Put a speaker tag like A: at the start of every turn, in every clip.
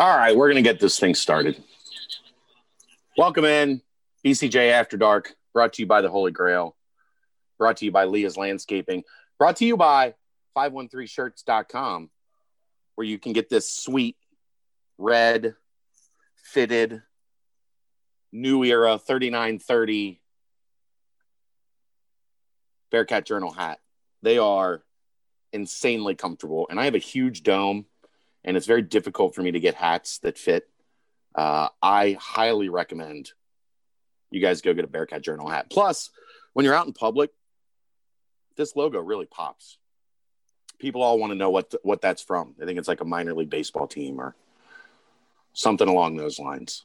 A: All right, we're going to get this thing started. Welcome in, BCJ After Dark, brought to you by the Holy Grail, brought to you by Leah's Landscaping, brought to you by 513shirts.com, where you can get this sweet, red, fitted, new era 3930 Bearcat Journal hat. They are insanely comfortable, and I have a huge dome and it's very difficult for me to get hats that fit. Uh, I highly recommend you guys go get a Bearcat Journal hat. Plus, when you're out in public, this logo really pops. People all want to know what what that's from. I think it's like a minor league baseball team or something along those lines.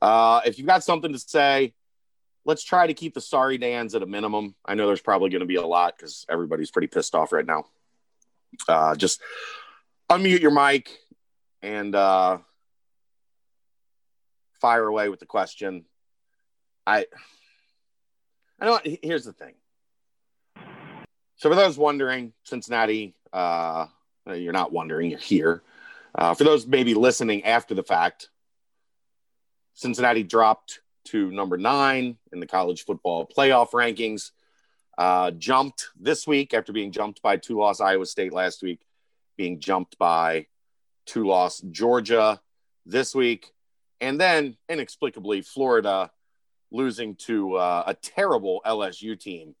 A: Uh, if you've got something to say, let's try to keep the sorry Dans at a minimum. I know there's probably going to be a lot because everybody's pretty pissed off right now. Uh, just unmute your mic and uh, fire away with the question. I I know here's the thing. So for those wondering, Cincinnati, uh, you're not wondering, you're here. Uh, for those maybe listening after the fact, Cincinnati dropped to number nine in the college football playoff rankings. Uh, jumped this week after being jumped by two loss Iowa State last week being jumped by two loss Georgia this week. And then inexplicably, Florida losing to uh, a terrible LSU team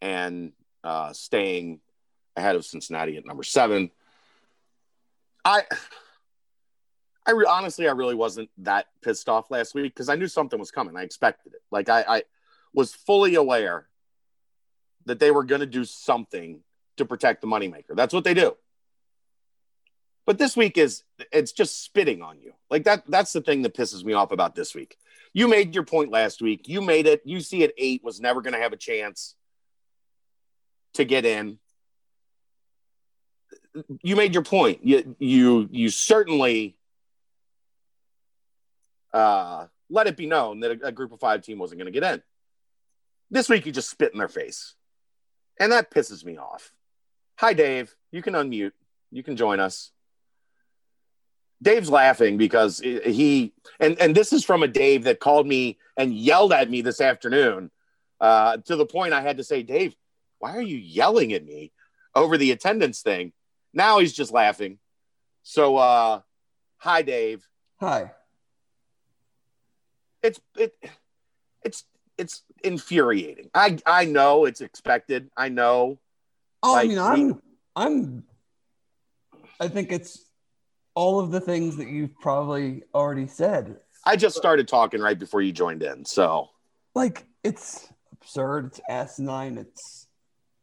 A: and uh, staying ahead of Cincinnati at number seven. I, I re- honestly, I really wasn't that pissed off last week because I knew something was coming. I expected it. Like I, I was fully aware that they were going to do something to protect the moneymaker. That's what they do. But this week is it's just spitting on you. Like that that's the thing that pisses me off about this week. You made your point last week. You made it. UC at 8 was never going to have a chance to get in. You made your point. You you you certainly uh, let it be known that a, a group of five team wasn't going to get in. This week, you just spit in their face. And that pisses me off. Hi, Dave. You can unmute. You can join us. Dave's laughing because he and and this is from a Dave that called me and yelled at me this afternoon uh, to the point I had to say, Dave, why are you yelling at me over the attendance thing? Now he's just laughing. So, uh, hi, Dave.
B: Hi.
A: It's it it's it's infuriating. I I know it's expected. I know.
B: Oh, like, I mean, I'm I'm. I think it's all of the things that you've probably already said.
A: I just started talking right before you joined in, so
B: like it's absurd, it's asinine, it's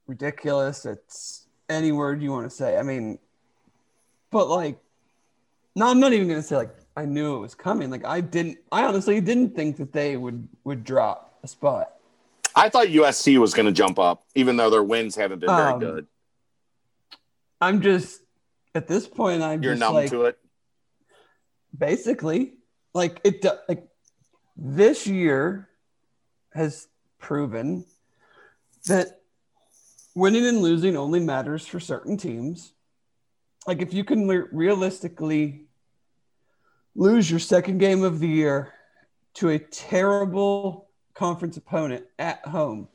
B: ridiculous, it's any word you want to say. I mean, but like, no, I'm not even gonna say like I knew it was coming. Like I didn't, I honestly didn't think that they would would drop a spot.
A: I thought USC was going to jump up, even though their wins haven't been very um, good.
B: I'm just at this point, I'm
A: you're numb
B: like,
A: to it.
B: Basically, like it, like this year has proven that winning and losing only matters for certain teams. Like if you can re- realistically lose your second game of the year to a terrible conference opponent at home,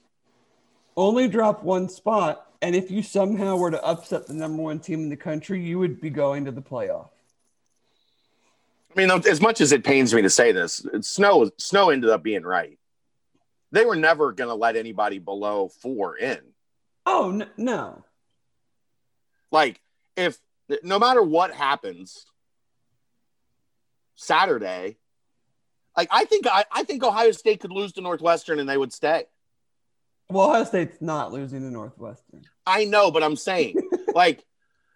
B: only drop one spot and if you somehow were to upset the number one team in the country, you would be going to the playoff.
A: I mean, as much as it pains me to say this, Snow Snow ended up being right. They were never going to let anybody below four in.
B: Oh no!
A: Like if no matter what happens Saturday, like I think I, I think Ohio State could lose to Northwestern and they would stay.
B: Well, Ohio State's not losing to Northwestern.
A: I know, but I'm saying, like,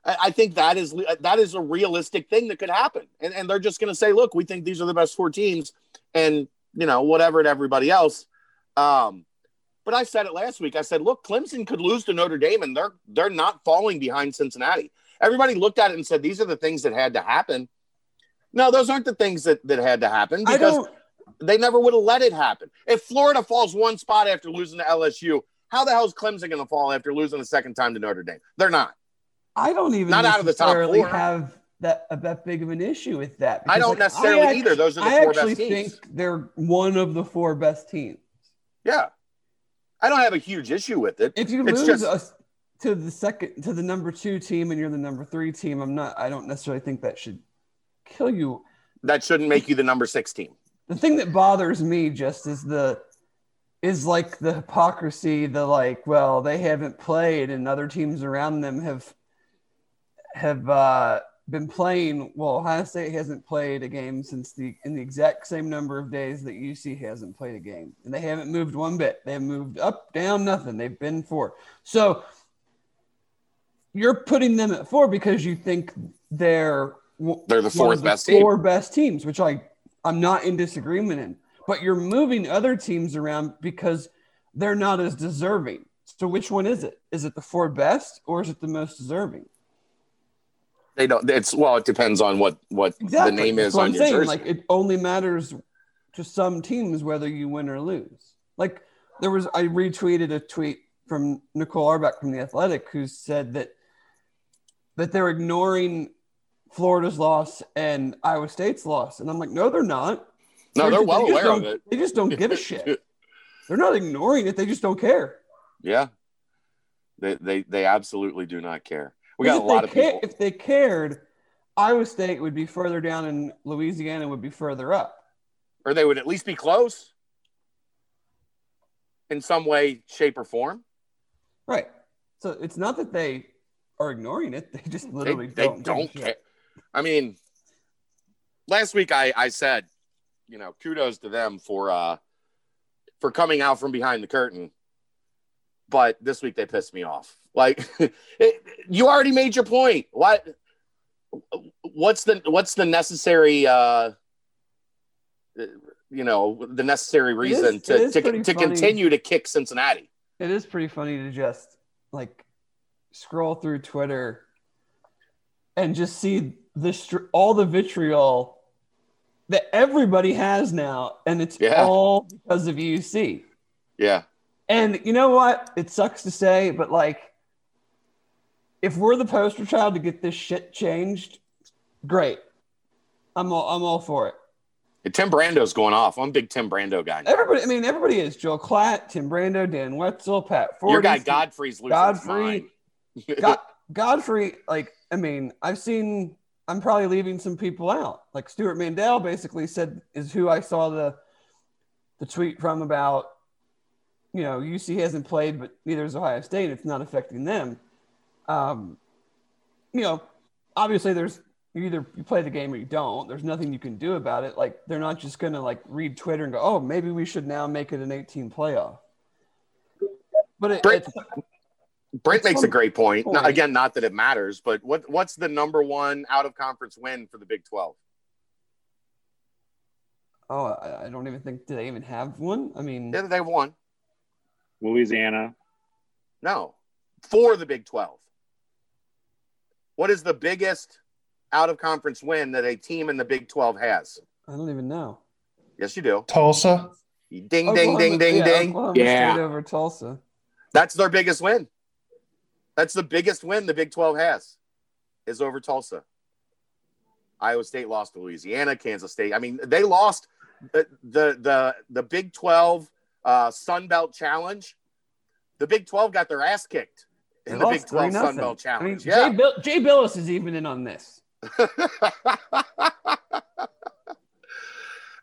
A: I, think that is that is a realistic thing that could happen, and and they're just going to say, look, we think these are the best four teams, and you know whatever to everybody else. Um, but I said it last week. I said, look, Clemson could lose to Notre Dame, and they're they're not falling behind Cincinnati. Everybody looked at it and said, these are the things that had to happen. No, those aren't the things that that had to happen because they never would have let it happen. If Florida falls one spot after losing to LSU, how the hell is Clemson going to fall after losing the second time to Notre Dame? They're not.
B: I don't even not out of the top four. have that a that big of an issue with that.
A: I don't
B: like,
A: necessarily
B: I act-
A: either. Those are the
B: I
A: four best teams.
B: I actually think they're one of the four best teams.
A: Yeah. I don't have a huge issue with it.
B: If you
A: It's
B: lose
A: just-
B: us to the second to the number two team and you're the number three team, I'm not. I don't necessarily think that should kill you.
A: That shouldn't make you the number six team.
B: The thing that bothers me just is the is like the hypocrisy. The like, well, they haven't played and other teams around them have have uh, been playing. Well, Ohio State hasn't played a game since the in the exact same number of days that UC hasn't played a game, and they haven't moved one bit. They have moved up, down, nothing. They've been four. So you're putting them at four because you think they're
A: They're the fourth
B: of
A: best team.
B: four best teams, which I I'm not in disagreement in. But you're moving other teams around because they're not as deserving. So which one is it? Is it the four best or is it the most deserving?
A: They don't. It's well. It depends on what what the name is on
B: I'm
A: your
B: saying.
A: jersey.
B: Like it only matters to some teams whether you win or lose. Like there was, I retweeted a tweet from Nicole Auerbach from the Athletic who said that that they're ignoring Florida's loss and Iowa State's loss, and I'm like, no, they're not.
A: No, they're
B: just-
A: well
B: they
A: aware of it.
B: They just don't give a shit. They're not ignoring it. They just don't care.
A: Yeah, they they they absolutely do not care. We got a
B: they
A: lot of
B: ca-
A: people.
B: If they cared, Iowa State would be further down and Louisiana would be further up.
A: or they would at least be close in some way, shape, or form.
B: Right. So it's not that they are ignoring it. They just literally
A: they
B: don't,
A: don't, care. I mean, last week I, I said, you know, kudos to them for uh for coming out from behind the curtain. But this week they pissed me off. Like it, you already made your point. What what's the what's the necessary uh you know the necessary reason
B: it
A: to to, to continue to kick Cincinnati?
B: It is pretty funny to just like scroll through Twitter and just see this str- all the vitriol that everybody has now, and it's
A: Yeah.
B: all because of UC.
A: Yeah.
B: And you know what? It sucks to say, but like, if we're the poster child to get this shit changed, great. I'm all I'm all for it.
A: Tim Brando's going off. I'm a big Tim Brando guy.
B: Everybody, I mean, everybody is Joel Klatt, Tim Brando, Dan Wetzel, Pat Forde.
A: Your guy Godfrey's losing
B: Godfrey. God, Godfrey, like, I mean, I've seen. I'm probably leaving some people out. Like Stewart Mandel basically said is who I saw the the tweet from about. You know, UC hasn't played, but neither is Ohio State. It's not affecting them. Um, you know, obviously, there's you either you play the game or you don't. There's nothing you can do about it. Like they're not just gonna like read Twitter and go, "Oh, maybe we should now make it an 18 playoff." But it,
A: Brent- Brent makes a great point. Now,
B: point.
A: again, not that it matters, but what what's the number one out of conference win for the Big Twelve?
B: oh, I, I don't even think do they even have one. I mean,
A: Yeah, they won.
C: Louisiana.
A: No, for the Big Twelve. What is the biggest out of conference win that a team in the Big Twelve has?
B: I don't even know.
A: Yes, you do.
D: Tulsa.
A: Ding, ding,
B: Oklahoma-
A: ding, ding,
B: yeah,
A: ding.
B: Oklahoma
C: Yeah.
B: State over Tulsa.
A: That's their biggest win. That's the biggest win the Big 12 has is over Tulsa. Iowa State lost to Louisiana, Kansas State. I mean, they lost the the the, the Big 12 uh, Sun Belt Challenge. The Big 12 got their ass kicked
B: They
A: in the Big 12 Sun Belt
B: I mean,
A: Challenge.
B: Jay, Bill, Jay Bilas is even in on this.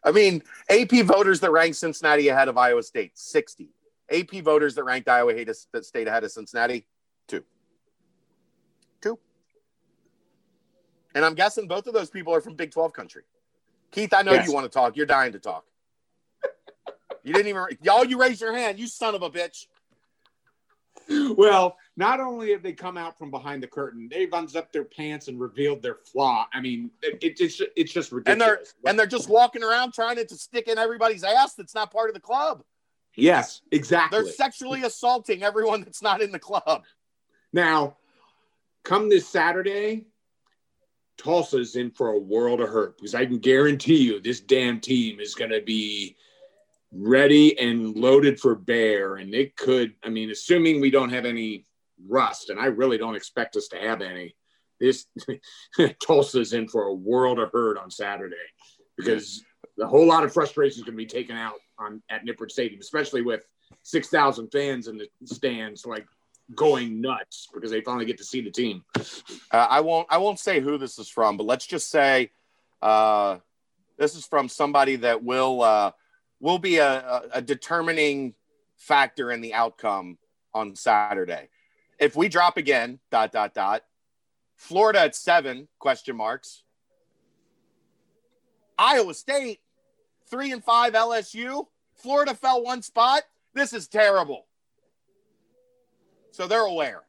A: I mean, AP voters that ranked Cincinnati ahead of Iowa State, 60. AP voters that ranked Iowa State ahead of Cincinnati, two. Two. And I'm guessing both of those people are from Big 12 country. Keith, I know
C: Yes.
A: you want to talk. You're dying to talk. You didn't even, y'all, you raised your hand. You son of a bitch.
E: Well, not only have they come out from behind the curtain, they've unzipped their pants and revealed their flaw. I mean, it, it's it's just ridiculous.
A: And they're and they're just walking around trying to, to stick in everybody's ass that's not part of the club.
E: yes, exactly.
A: They're sexually assaulting everyone that's not in the club.
E: Now, come this Saturday, Tulsa's in for a world of hurt because I can guarantee you this damn team is going to be ready and loaded for bear. And it could, I mean, assuming we don't have any rust, and I really don't expect us to have any, this Tulsa's in for a world of hurt on Saturday because a whole lot of frustration is going to be taken out on at Nippert Stadium, especially with six thousand fans in the stands, like going nuts because they finally get to see the team.
A: Uh, I won't. I won't say who this is from, but let's just say uh, this is from somebody that will uh, will be a, a, determining factor in the outcome on Saturday. If we drop again, dot dot dot. Florida at seven question marks. Iowa State three and five LSU. Florida fell one spot. This is terrible. So they're aware.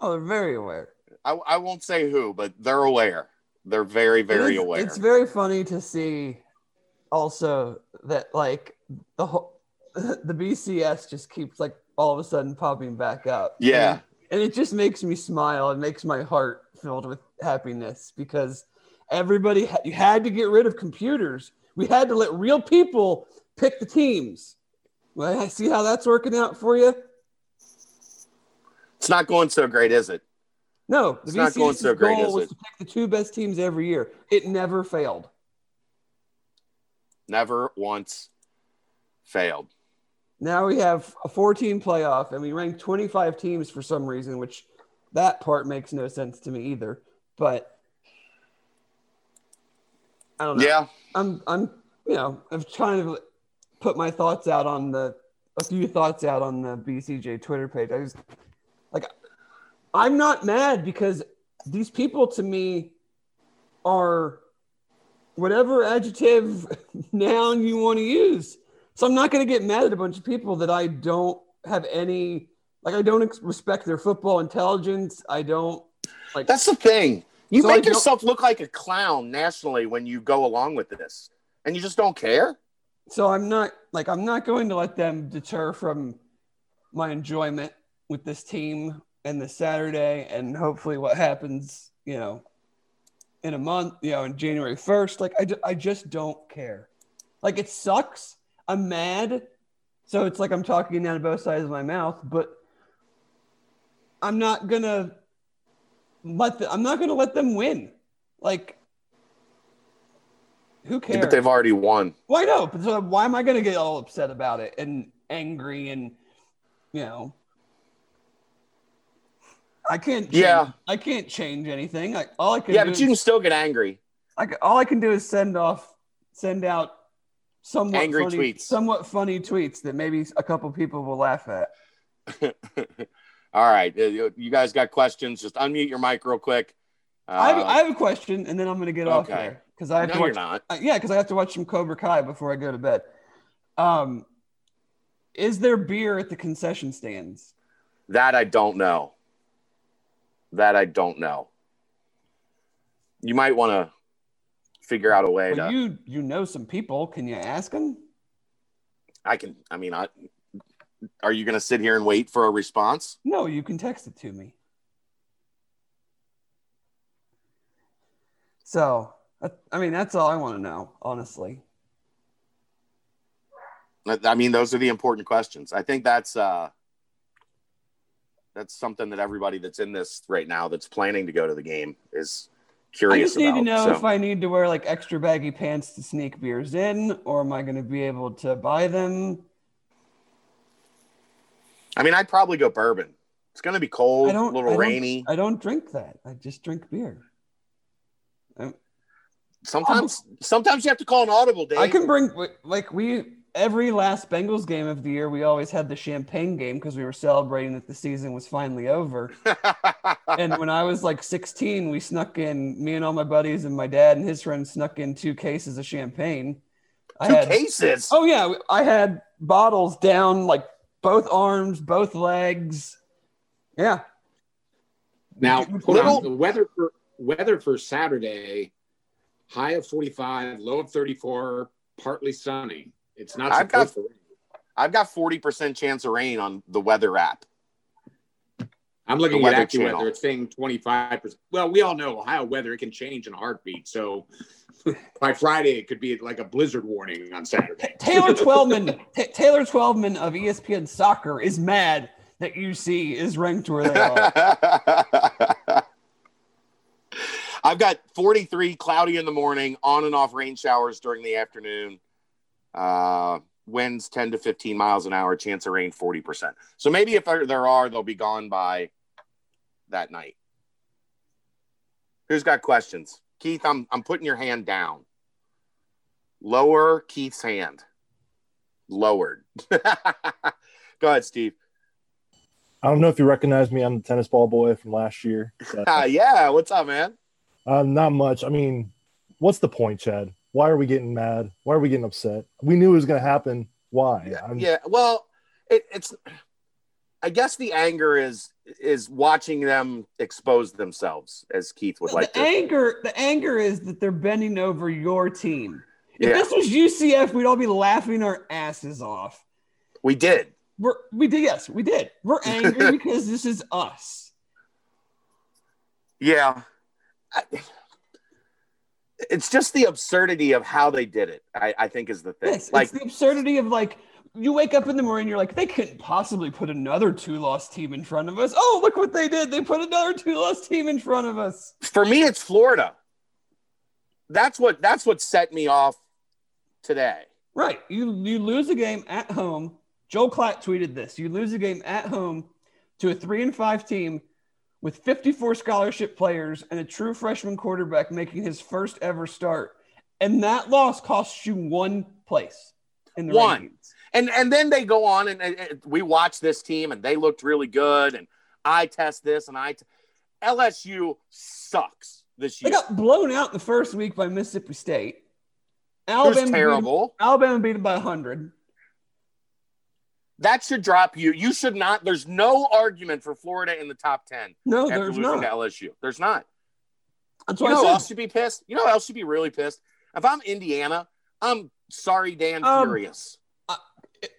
B: Oh, they're very aware.
A: I, I won't say who, but they're aware. They're very, very
B: it's,
A: aware.
B: It's very funny to see also that like the whole the BCS just keeps like all of a sudden popping back up.
A: Yeah.
B: And, and it just makes me smile It makes my heart filled with happiness because everybody ha- you had to get rid of computers. We had to let real people pick the teams. Well, I see how that's working out for you.
A: It's not going so great, is it?
B: No, the
A: It's not going so great,
B: goal was
A: it?
B: to pick the two best teams every year. It never failed.
A: Never once failed.
B: Now we have a 14 playoff, and we rank 25 teams for some reason, which that part makes no sense to me either. But I don't know.
A: Yeah.
B: I'm, I'm, you know, I'm trying to put my thoughts out on the, a few thoughts out on the BCJ Twitter page. I just, like, I'm not mad because these people to me are whatever adjective, noun you want to use. So I'm not going to get mad at a bunch of people that I don't have any, like, I don't ex- respect their football intelligence. I don't, like,
A: That's the thing. You
B: So
A: make yourself look like a clown nationally when you go along with this, and you just don't care.
B: so I'm not, like, I'm not going to let them deter from my enjoyment with this team and this Saturday and hopefully what happens, you know, in a month, you know, in January 1st. Like, I, I just don't care. Like, it sucks. I'm mad. So it's like I'm talking of both sides of my mouth, but I'm not going to let the, I'm not going to let them win. Like, who cares?
A: But they've already won.
B: Why no? But so why am I going to get all upset about it and angry and you know? I can't. Change,
A: Yeah.
B: I can't change anything. I, all I can.
A: Yeah, but you can still get angry.
B: I all I can do is send off, send out somewhat
A: Angry
B: funny,
A: tweets.
B: somewhat funny tweets that maybe a couple people will laugh at.
A: All right. Uh, You guys got questions? Just unmute your mic real quick. Uh,
B: I, have, I have a question, and then I'm going to get off
A: okay.
B: because I have
A: no,
B: to
A: you're
B: watch.
A: not.
B: Uh, yeah, because I have to watch some Cobra Kai before I go to bed. Um, is there beer at the concession stands?
A: That I don't know. That I don't know. You might want to figure out a way
B: Well,
A: to.
B: you you know some people. Can you ask them?
A: I can. I mean, I. Are you going to sit here and wait for a response?
B: No, you can text it to me. So, I mean, that's all I want to know, honestly.
A: I I mean, those are the important questions. I think that's uh, that's something that everybody that's in this right now that's planning to go to the game is curious.
B: I just need
A: about.
B: to know
A: So,
B: if I need to wear like extra baggy pants to sneak beers in, or am I going to be able to buy them?
A: I mean, I'd probably go bourbon. It's going to be cold, a little
B: I don't-
A: rainy.
B: I don't drink that. I just drink beer.
A: Sometimes, sometimes you have to call an audible, Dave.
B: I can bring like we every last Bengals game of the year. We always had the champagne game because we were celebrating that the season was finally over. and when I was like 16, we snuck in, me and all my buddies and my dad and his friends snuck in two cases of champagne. I
A: Two
B: had,
A: cases.
B: oh yeah, I had bottles down like both arms, both legs. Yeah,
E: Now,
B: Little-
E: hold on. The weather for weather for Saturday, high of 45, low of 34, partly sunny. It's not
A: I've got-
E: to rain.
A: I've got forty percent chance of rain on the weather app.
E: I'm looking at
A: The
E: at
A: Weather Channel.
E: AccuWeather. It's saying 25%. Well, we all know Ohio weather, it can change in a heartbeat. So by Friday, it could be like a blizzard warning on Saturday.
B: Taylor Twellman, Ta Taylor Twellman of ESPN Soccer is mad that UC is ranked where they are.
A: I've got 43 cloudy in the morning, on and off rain showers during the afternoon. Uh, winds 10 to 15 miles an hour, chance of rain 40%. So maybe if there, are, they'll be gone by that night. Who's got questions? Keith, I'm, I'm putting your hand down. Lower Keith's hand. Lowered. Go ahead, Steve.
D: I don't know if you recognize me. I'm the tennis ball boy from last year.
A: yeah, what's up, man?
D: uh, not much. I mean, what's the point, Chad? Why are we getting mad? Why are we getting upset? We knew it was going to happen. Why?
A: Yeah, yeah. Well, it, it's. I guess the anger is is watching them expose themselves, as Keith would like
B: the
A: to.
B: anger, the anger is that they're bending over your team. If
A: Yeah.
B: this was UCF, we'd all be laughing our asses off.
A: We did.
B: We're we did yes, we did. We're angry because this is us.
A: Yeah. I, it's just the absurdity of how they did it. I, I think is the thing.
B: Yes,
A: like
B: it's the absurdity of like you wake up in the morning, you're like, they couldn't possibly put another two loss team in front of us. Oh, look what they did. They put another two loss team in front of us.
A: for me, it's Florida. That's what that's what set me off today.
B: Right. You you lose a game at home. Joel Klatt tweeted this. You lose a game at home to a three and five team with 54 scholarship players and a true freshman quarterback making his first ever start. And that loss costs you one place in the
A: One.
B: rankings.
A: And and then they go on and, and- we watch this team and they looked really good and I test this and I t- LSU sucks this year.
B: They got blown out in the first week by Mississippi State. Alabama beat,
A: terrible.
B: Alabama beat them by 100.
A: That should drop you. You should not. There's no argument for Florida in the top ten
B: No,
A: after
B: there's
A: losing
B: not.
A: to LSU. There's not.
B: That's
A: You
B: why
A: know
B: I
A: else should be pissed? You know else should be really pissed? If I'm Indiana, I'm sorry, Dan
B: Um,
A: Furious.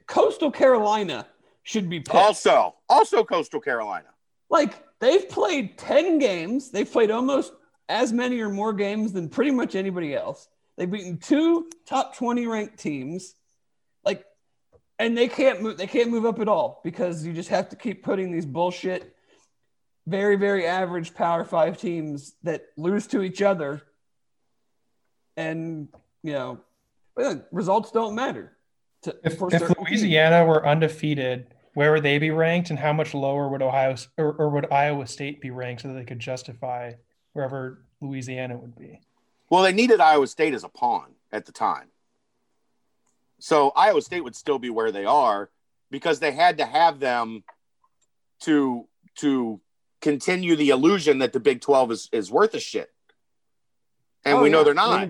B: Coastal Carolina should be pissed.
A: Also, also Coastal Carolina.
B: Like they've played 10 games. They've played almost as many or more games than pretty much anybody else. They've beaten two top 20 ranked teams. Like and they can't move they can't move up at all because you just have to keep putting these bullshit very very average power 5 teams that lose to each other and you know results don't matter. To,
F: If, if
B: certain teams.
F: Louisiana were undefeated, where would they be ranked, and how much lower would Ohio or, or would Iowa State be ranked so that they could justify wherever Louisiana would be?
A: Well, they needed Iowa State as a pawn at the time. So Iowa State would still be where they are because they had to have them to to continue the illusion that the Big 12 is, is worth a shit. And
B: Oh,
A: we know they're not.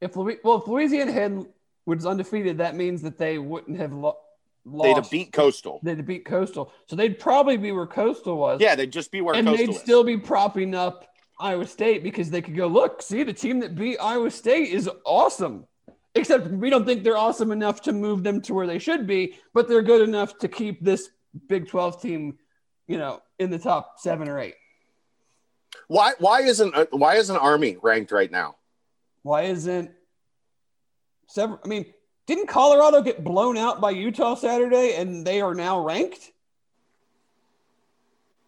B: if well, if Louisiana had was undefeated, that means that they wouldn't have lo-
A: They'd
B: lost.
A: have beat Coastal.
B: They'd have beat Coastal, so they'd probably be where Coastal was.
A: Yeah, they'd just be where
B: and
A: Coastal
B: they'd
A: is.
B: still be propping up Iowa State because they could go look, see the team that beat Iowa State is awesome. Except we don't think they're awesome enough to move them to where they should be, but they're good enough to keep this Big 12 team, you know, in the top seven or eight.
A: Why why isn't uh, why isn't Army ranked right now?
B: Why isn't several? I mean, didn't Colorado get blown out by Utah Saturday and they are now ranked?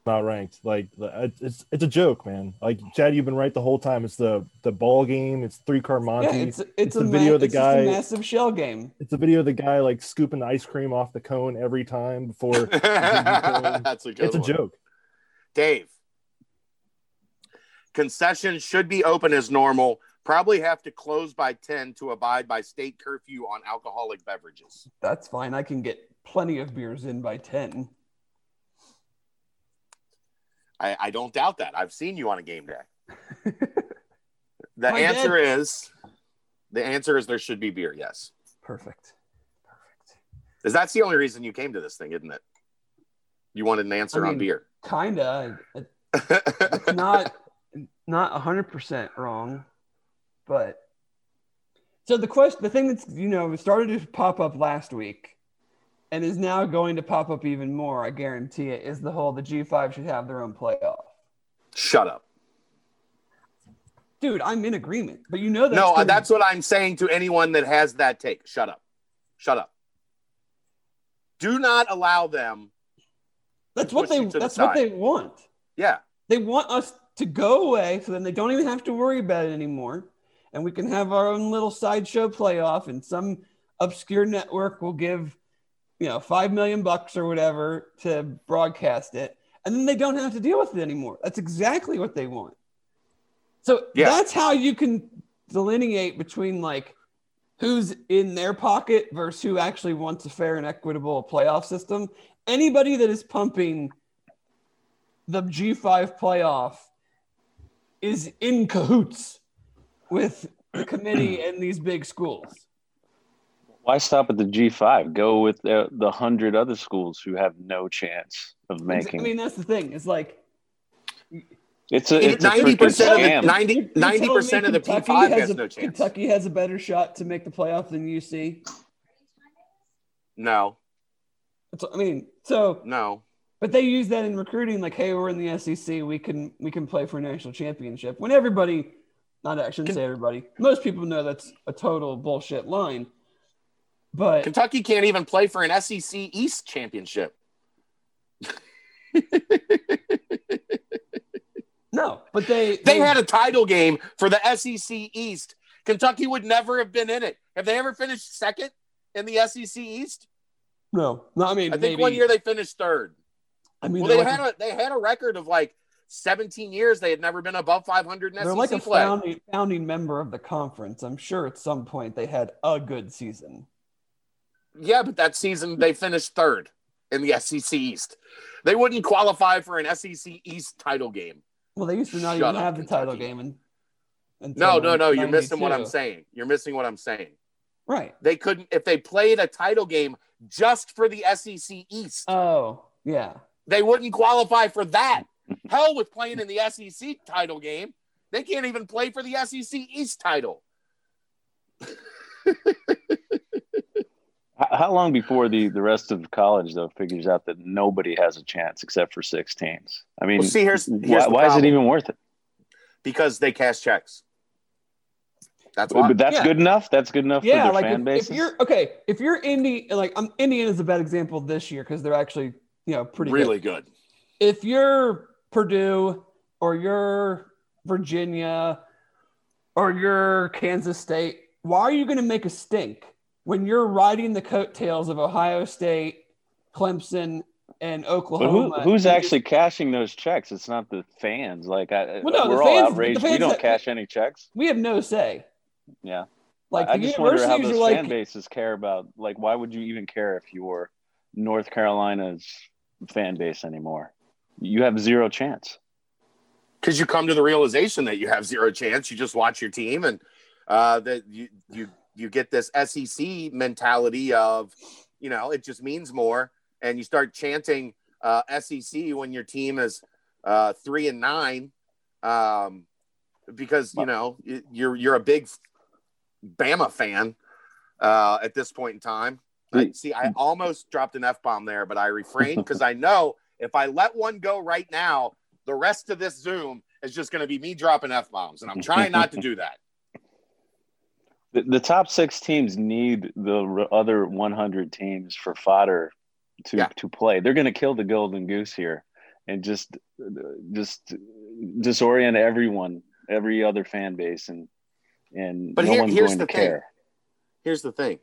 D: Not ranked. Like it's it's a joke, man. Like Chad, you've been right the whole time. It's the the ball game. It's three car Monty.
B: Yeah,
D: it's,
B: it's it's,
D: the
B: a
D: video
B: ma-
D: of the
B: it's just a
D: guy-
B: massive shell game.
D: It's a video of the guy like scooping the ice cream off the cone every time before.
A: That's a good
D: it's a joke.
A: Dave. Concessions should be open as normal. Probably have to close by 10 to abide by state curfew on alcoholic beverages.
B: That's fine. I can get plenty of beers in by ten.
A: I, I don't doubt that. I've seen you on a game day. The oh,
B: My
A: answer is the answer is there should be beer, yes.
B: Perfect. Perfect.
A: Is that's the only reason you came to this thing, isn't it? You wanted an answer
B: I
A: on beer.
B: Kinda. It- It's not not hundred percent wrong, but so the question, the thing that's you know started to pop up last week, and is now going to pop up even more. I guarantee it. Is the whole the G five should have their own playoff.
A: Shut up.
B: Dude, I'm in agreement, but you know that's
A: no, uh,
B: gonna-
A: that's what I'm saying to anyone that has that take. Shut up. Shut up. Do not allow them.
B: that's what they
A: to the
B: that's what they want.
A: Yeah.
B: They want us to go away so then they don't even have to worry about it anymore. And we can have our own little sideshow playoff and some obscure network will give, you know, five million bucks or whatever to broadcast it. And then they don't have to deal with it anymore. That's exactly what they want. So
A: Yeah.
B: that's how you can delineate between like who's in their pocket versus who actually wants a fair and equitable playoff system. Anybody that is pumping the G5 playoff is in cahoots with the committee and these big schools.
G: Why stop at the G5? Go with the, the hundred other schools who have no chance of making.
B: I mean, that's the thing. It's like
G: it's a it's
A: ninety percent of the
G: scam.
A: 90
B: You're telling me
A: percent of the P
B: Kentucky
A: five
B: has
A: has
B: a-
A: no chance.
B: Kentucky has a better shot to make the playoff than UC.
A: No,
B: That's- I mean, so
A: no.
B: But they use that in recruiting, like, hey, we're in the SEC, we can we can play for a national championship. When everybody, not I shouldn't say everybody, most people know that's a total bullshit line. But
A: Kentucky can't even play for an SEC East championship.
B: no, but they
A: They had a title game for the SEC East. Kentucky would never have been in it. Have they ever finished second in the SEC East?
B: no, no. I mean,
A: I think
B: maybe,
A: one year they finished third.
B: I mean,
A: Well, they
B: like,
A: had a they had a record of like 17 years. They had never been above 500 in
B: they're
A: SEC
B: like a
A: play.
B: founding founding member of the conference. I'm sure at some point they had a good season.
A: Yeah, but that season they finished third in the SEC East. They wouldn't qualify for an SEC East title game.
B: Well, they used to not
A: Shut
B: even
A: up,
B: have the title
A: Kentucky.
B: game. And
A: No, no, no. You're missing what I'm saying. You're missing what I'm saying.
B: Right.
A: They couldn't if they played a title game just for the SEC East.
B: Oh, yeah.
A: they wouldn't qualify for that. Hell with playing in the SEC title game. They can't even play for the SEC East title.
G: How, how long before the, the rest of college though figures out that nobody has a chance except for six teams? I mean,
A: Well, see, here's- here's
G: why, why is it even worth it?
A: because they cash checks. That's why.
G: But that's
B: Yeah.
G: good enough. That's good enough
B: yeah,
G: for their
B: like
G: fan
B: if,
G: bases.
B: if you're okay, if you're Indy, like um, Indiana's a bad example this year because they're actually you know pretty good.
A: really good.
B: If you're Purdue or you're Virginia or you're Kansas State, why are you going to make a stink when you're riding the coattails of Ohio State, Clemson, and
G: But who,
B: Oklahoma?
G: who's
B: You
G: actually cashing those checks? It's not the fans. Like I,
B: Well, no,
G: we're
B: fans-
G: all
B: the
G: outraged. we
B: fans
G: don't
B: that-
G: cash any checks.
B: we have no say.
G: Yeah,
B: Like
G: I, I just wonder how
B: universities
G: those
B: are like
G: fan bases care about. Like, why would you even care if you were North Carolina's fan base anymore? You have zero chance.
A: Because you come to the realization that you have zero chance. You just watch your team and uh, that you you you get this SEC mentality of, you know, it just means more, and you start chanting uh, SEC when your team is uh, three and nine, um, because you know you're you're a big Bama fan uh, at this point in time. I, see, I almost dropped an f bomb there, but I refrained because I know if I let one go right now, the rest of this Zoom is just going to be me dropping f bombs, and I'm trying not to do that.
G: The, the top six teams need the other 100 teams for fodder to
A: Yeah.
G: to play. They're going to kill the golden goose here, and just just disorient everyone, every other fan base, and and
A: But
G: no
A: here-
G: one's
A: here's
G: going
A: the
G: to
A: thing.
G: care.
A: Here's the thing: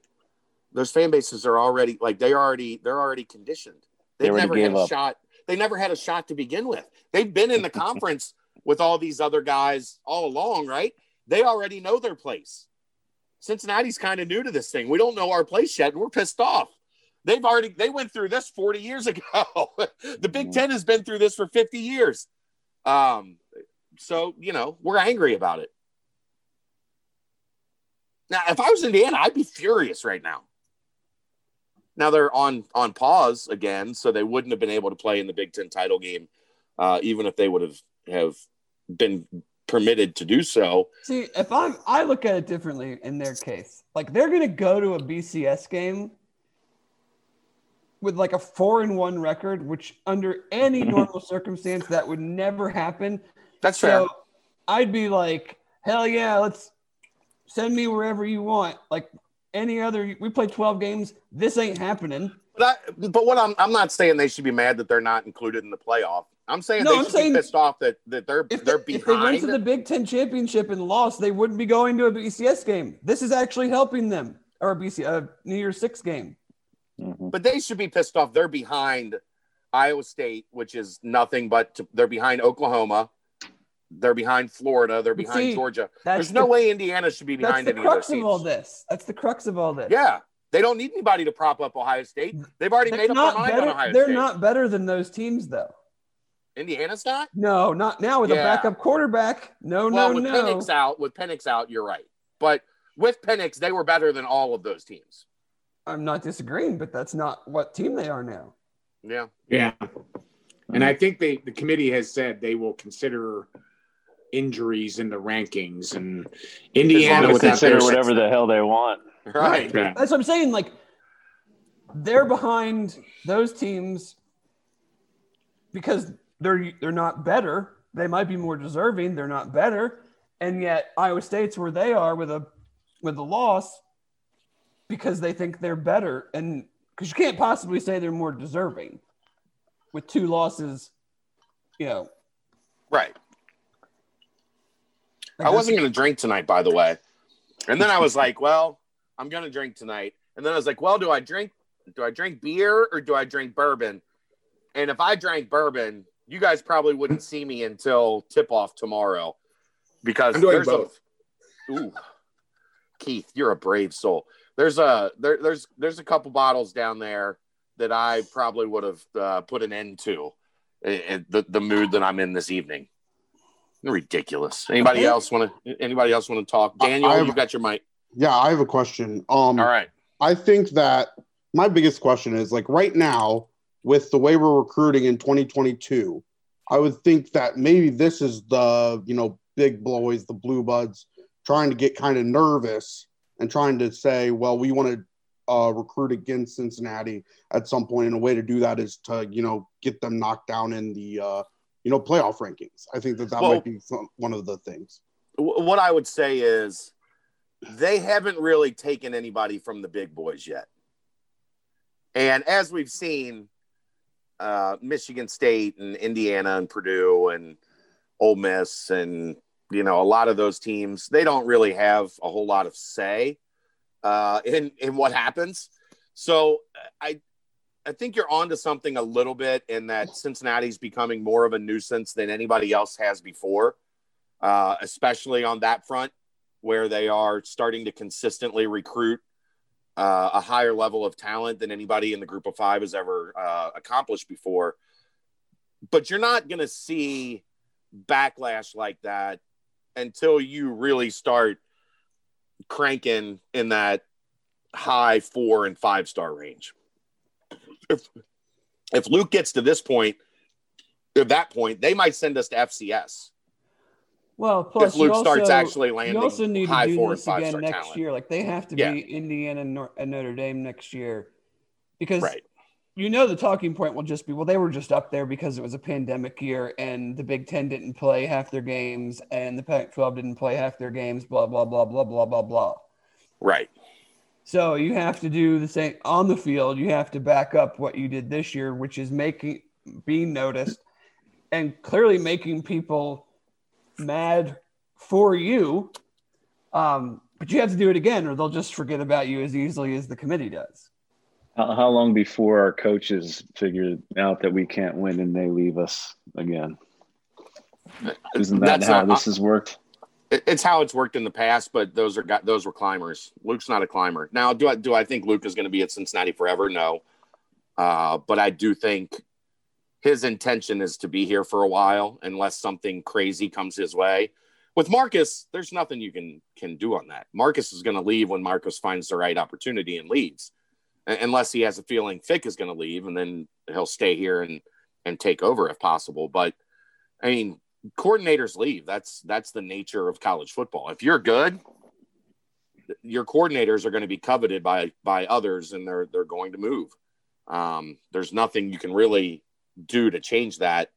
A: those fan bases are already like they already they're already conditioned.
G: They
A: They've
G: already
A: never had a
G: up.
A: shot. They never had a shot to begin with. They've been in the conference with all these other guys all along, right? They already know their place. Cincinnati's kind of new to this thing. We don't know our place yet, and we're pissed off. They've already they went through this 40 years ago. the Big. Ten has been through this for 50 years. Um, so you know, we're angry about it. Now, if I was Indiana, I'd be furious right now. Now they're on on pause again, so they wouldn't have been able to play in the Big Ten title game, uh, even if they would have have been permitted to do so.
B: See, if I'm, I look at it differently in their case. Like they're gonna go to a BCS game with like a four and one record, which under any normal circumstance that would never happen.
A: That's fair.
B: So I'd be like, hell yeah, let's send me wherever you want. Like any other, we play 12 games. This ain't happening.
A: But, I, but what I'm I'm not saying they should be mad that they're not included in the playoff. I'm saying
B: No,
A: they
B: I'm
A: should
B: saying
A: be pissed off that that they're
B: If
A: they're
B: they, if they went to the Big Ten championship and lost, they wouldn't be going to a BCS game. This is actually helping them, or a BC, a New Year's Six game.
G: Mhm.
A: but they should be pissed off. They're behind Iowa State, which is nothing but to, they're behind Oklahoma. They're behind Florida. They're behind
B: see,
A: Georgia. There's
B: the,
A: no way Indiana should be
B: That's
A: behind
B: the
A: any of those
B: crux of
A: teams.
B: all this. That's the crux of all this.
A: Yeah, they don't need anybody to prop up Ohio State. They've already
B: They're
A: made up
B: not
A: their mind on Ohio State.
B: They're not better than those teams, though.
A: Indiana's not.
B: No, not now with a backup quarterback. No,
A: well,
B: no,
A: with
B: no.
A: Penix out, with Penix out, you're right. But with Penix, they were better than all of those teams.
B: I'm not disagreeing, but that's not what team they are now.
A: Yeah.
E: Yeah. And I think they the committee has said they will consider injuries in the rankings and Indiana
A: as
E: without
G: consider
E: their
G: whatever the hell they want.
A: Right.
E: Yeah.
B: That's what I'm saying. Like they're behind those teams because they're they're not better. They might be more deserving. They're not better, and yet Iowa State's where they are with a with a loss because they think they're better, and because you can't possibly say they're more deserving with two losses. You know,
A: Right.
B: like
A: I wasn't going to drink tonight, by the way. And then I was like, well, I'm going to drink tonight. And then I was like, well, do I drink do I drink beer or do I drink bourbon? And if I drank bourbon, you guys probably wouldn't see me until tip off tomorrow because
E: I'm doing
A: there's
E: both.
A: a Ooh. Keith, you're a brave soul. There's a there, there's there's a couple bottles down there that I probably would have uh, put an end to in, in the the mood that I'm in this evening. Ridiculous. Anybody else want to? Anybody else want to talk? Daniel,
H: have-
A: you got your mic.
H: Yeah, I have a question. Um,
A: All right.
H: I think that my biggest question is like right now with the way we're recruiting in 2022, I would think that maybe this is the you know big boys, the blue buds, trying to get kind of nervous and trying to say, well, we want to uh, recruit against Cincinnati at some point, and a way to do that is to you know get them knocked down in the uh, you know playoff rankings. I think that that
A: Well-
H: might be some, one of the things.
A: W- What I would say is they haven't really taken anybody from the big boys yet. And as we've seen, uh, Michigan State and Indiana and Purdue and Ole Miss and you know a lot of those teams, they don't really have a whole lot of say uh, in in what happens. So I I think you're onto something a little bit in that Cincinnati's becoming more of a nuisance than anybody else has before, uh, especially on that front where they are starting to consistently recruit uh, a higher level of talent than anybody in the group of five has ever uh, accomplished before. But you're not going to see backlash like that until you really start cranking in that high four and five star range. If if Luke gets to this point, at that point, they might send us to FCS
B: well, plus
A: Luke
B: you
A: starts
B: also-
A: actually
B: You also need to do this again next
A: talent.
B: year. Like they have to
A: Yeah.
B: be Indiana and Nor- and Notre Dame next year, because
A: Right.
B: you know the talking point will just be, well, they were just up there because it was a pandemic year and the Big Ten didn't play half their games and the Pac-12 didn't play half their games. Blah blah blah blah blah blah blah.
A: Right.
B: So you have to do the same on the field. You have to back up what you did this year, which is making being noticed and clearly making people mad for you. Um, but you have to do it again, or they'll just forget about you as easily as the committee does.
G: How, how long before our coaches figure out that we can't win and they leave us again? Isn't that
A: That's
G: how
A: not-
G: this has worked?
A: It's how it's worked in the past, but those are got those were climbers. Luke's not a climber. Now, do I do I think Luke is going to be at Cincinnati forever? No, uh, but I do think his intention is to be here for a while, unless something crazy comes his way. With Marcus, there's nothing you can can do on that. Marcus is going to leave when Marcus finds the right opportunity and leaves, unless he has a feeling Fick is going to leave, and then he'll stay here and and take over if possible. But I mean, coordinators leave. That's that's the nature of college football. If you're good, your coordinators are going to be coveted by by others, and they're they're going to move. Um, there's nothing you can really do to change that.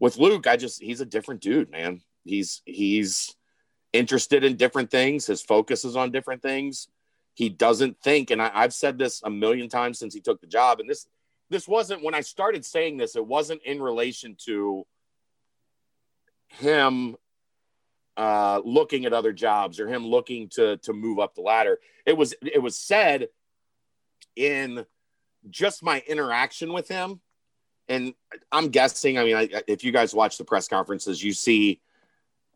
A: With Luke, I just he's a different dude, man. He's he's interested in different things. His focus is on different things. He doesn't think, and I, I've said this a million times since he took the job, and this this wasn't when I started saying this, it wasn't in relation to him uh, looking at other jobs or him looking to to move up the ladder. It was it was said in just my interaction with him, and I'm guessing. I mean, I, if you guys watch the press conferences, you see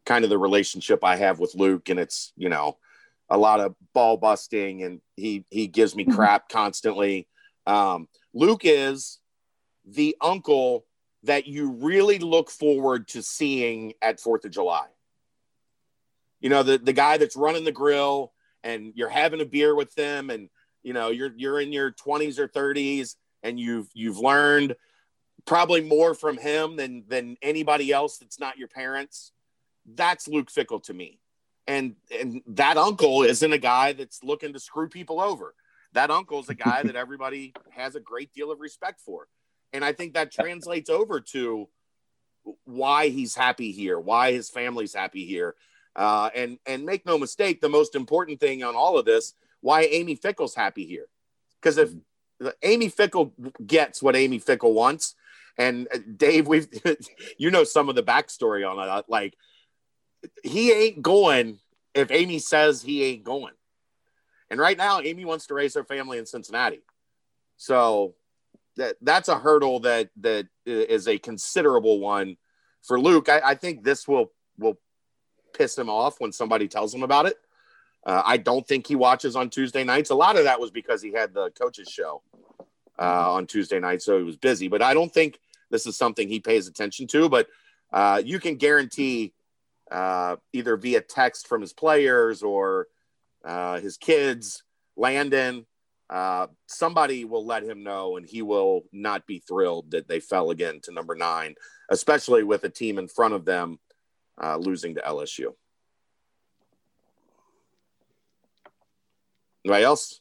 A: kind of the relationship I have with Luke, and it's you know a lot of ball busting, and he he gives me crap constantly. Um, Luke is the uncle that you really look forward to seeing at Fourth of July. You know, the the guy that's running the grill, and you're having a beer with them, and you know you're you're in your 20s or 30s, and you've you've learned probably more from him than than anybody else that's not your parents. That's Luke Fickell to me. And and that uncle isn't a guy that's looking to screw people over. That uncle is a guy that everybody has a great deal of respect for. And i think that translates over to why he's happy here why his family's happy here. Uh, and and make no mistake the most important thing on all of this why amy Fickell's happy here. Because if amy Fickell gets what amy Fickell wants and uh, dave we've you know some of the backstory on that like he ain't going if Amy says he ain't going. And right now, Amy wants to raise her family in Cincinnati. So that that's a hurdle that that is a considerable one for Luke. I, I think this will will piss him off when somebody tells him about it. Uh, I don't think he watches on Tuesday nights. A lot of that was because he had the coaches show uh, on Tuesday night, so he was busy. But I don't think this is something he pays attention to. But uh, you can guarantee uh, either via text from his players or uh, his kids, Landon. Uh, somebody will let him know, and he will not be thrilled that they fell again to number nine, especially with a team in front of them uh, losing to LSU. Anybody else?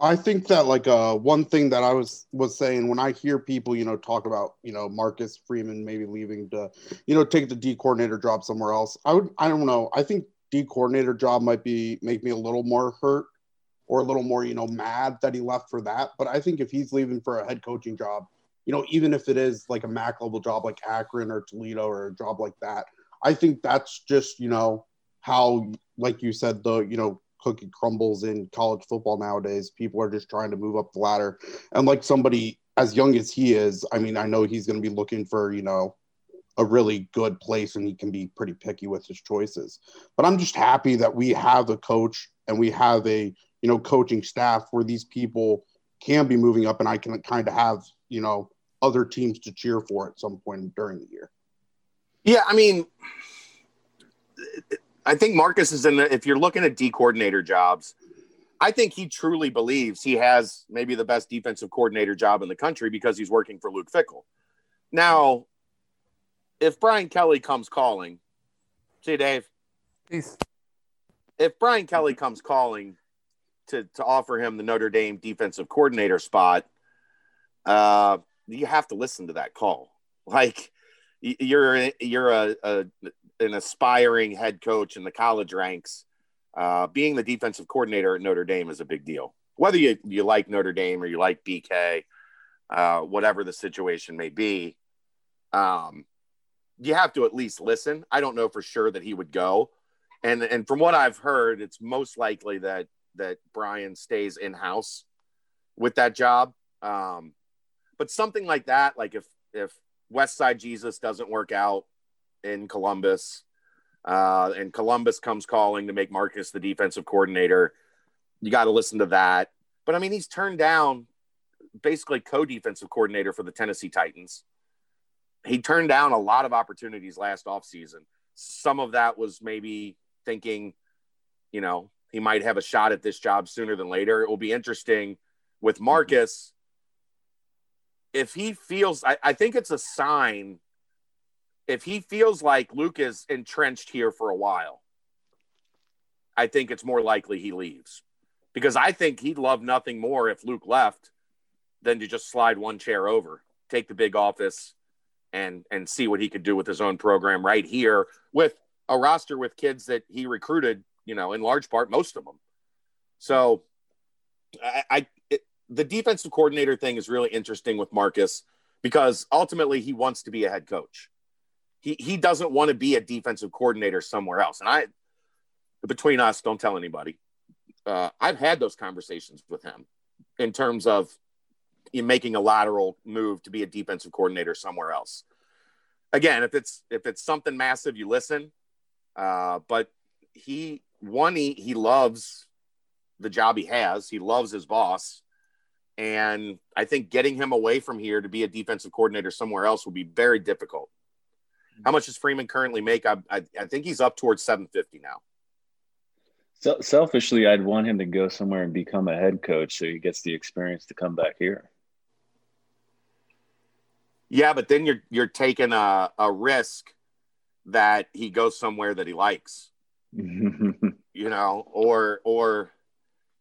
H: I think that like uh one thing that I was was saying when I hear people you know talk about you know Marcus Freeman maybe leaving to you know take the D coordinator job somewhere else I would I don't know. I think D coordinator job might be make me a little more hurt or a little more you know mad that he left for that. But I think if he's leaving for a head coaching job you know even if it is like a MAC level job like Akron or Toledo or a job like that I think that's just you know how like you said the you know cookie crumbles in college football nowadays. People are just trying to move up the ladder. And like somebody as young as he is, I mean, I know he's going to be looking for, you know, a really good place and he can be pretty picky with his choices. But I'm just happy that we have a coach and we have a, you know, coaching staff where these people can be moving up and I can kind of have, you know, other teams to cheer for at some point during the year.
A: Yeah, I mean, I think Marcus is in the, if you're looking at D coordinator jobs, I think he truly believes he has maybe the best defensive coordinator job in the country because he's working for Luke Fickell. Now, if Brian Kelly comes calling, see Dave,
B: Peace.
A: if Brian Kelly comes calling to to offer him the Notre Dame defensive coordinator spot, uh, you have to listen to that call. Like you're you're a, a an aspiring head coach in the college ranks, uh, being the defensive coordinator at Notre Dame is a big deal. Whether you, you like Notre Dame or you like BK, uh, whatever the situation may be, um, you have to at least listen. I don't know for sure that he would go, and and from what I've heard, it's most likely that that Brian stays in house with that job. Um, but something like that, like if if West Side Jesus doesn't work out, in Columbus. Uh, and Columbus comes calling to make Marcus the defensive coordinator. You got to listen to that. But I mean, he's turned down basically co defensive coordinator for the Tennessee Titans. He turned down a lot of opportunities last offseason. Some of that was maybe thinking, you know, he might have a shot at this job sooner than later. It will be interesting with Marcus. If he feels, I, I think it's a sign if he feels like Luke is entrenched here for a while, I think it's more likely he leaves because I think he'd love nothing more if Luke left than to just slide one chair over, take the big office, and and see what he could do with his own program right here with a roster with kids that he recruited, you know, in large part most of them. So, I, I it, the defensive coordinator thing is really interesting with Marcus because ultimately he wants to be a head coach. He he doesn't want to be a defensive coordinator somewhere else. And I, between us, don't tell anybody. Uh, I've had those conversations with him in terms of in making a lateral move to be a defensive coordinator somewhere else. Again, if it's if it's something massive, you listen. Uh, but he one he, he loves the job he has. He loves his boss. And I think getting him away from here to be a defensive coordinator somewhere else would be very difficult. How much does Freeman currently make? I, I, I think he's up towards 750 now.
G: So, selfishly, I'd want him to go somewhere and become a head coach so he gets the experience to come back here.
A: Yeah, but then you're you're taking a, a risk that he goes somewhere that he likes. you know, or or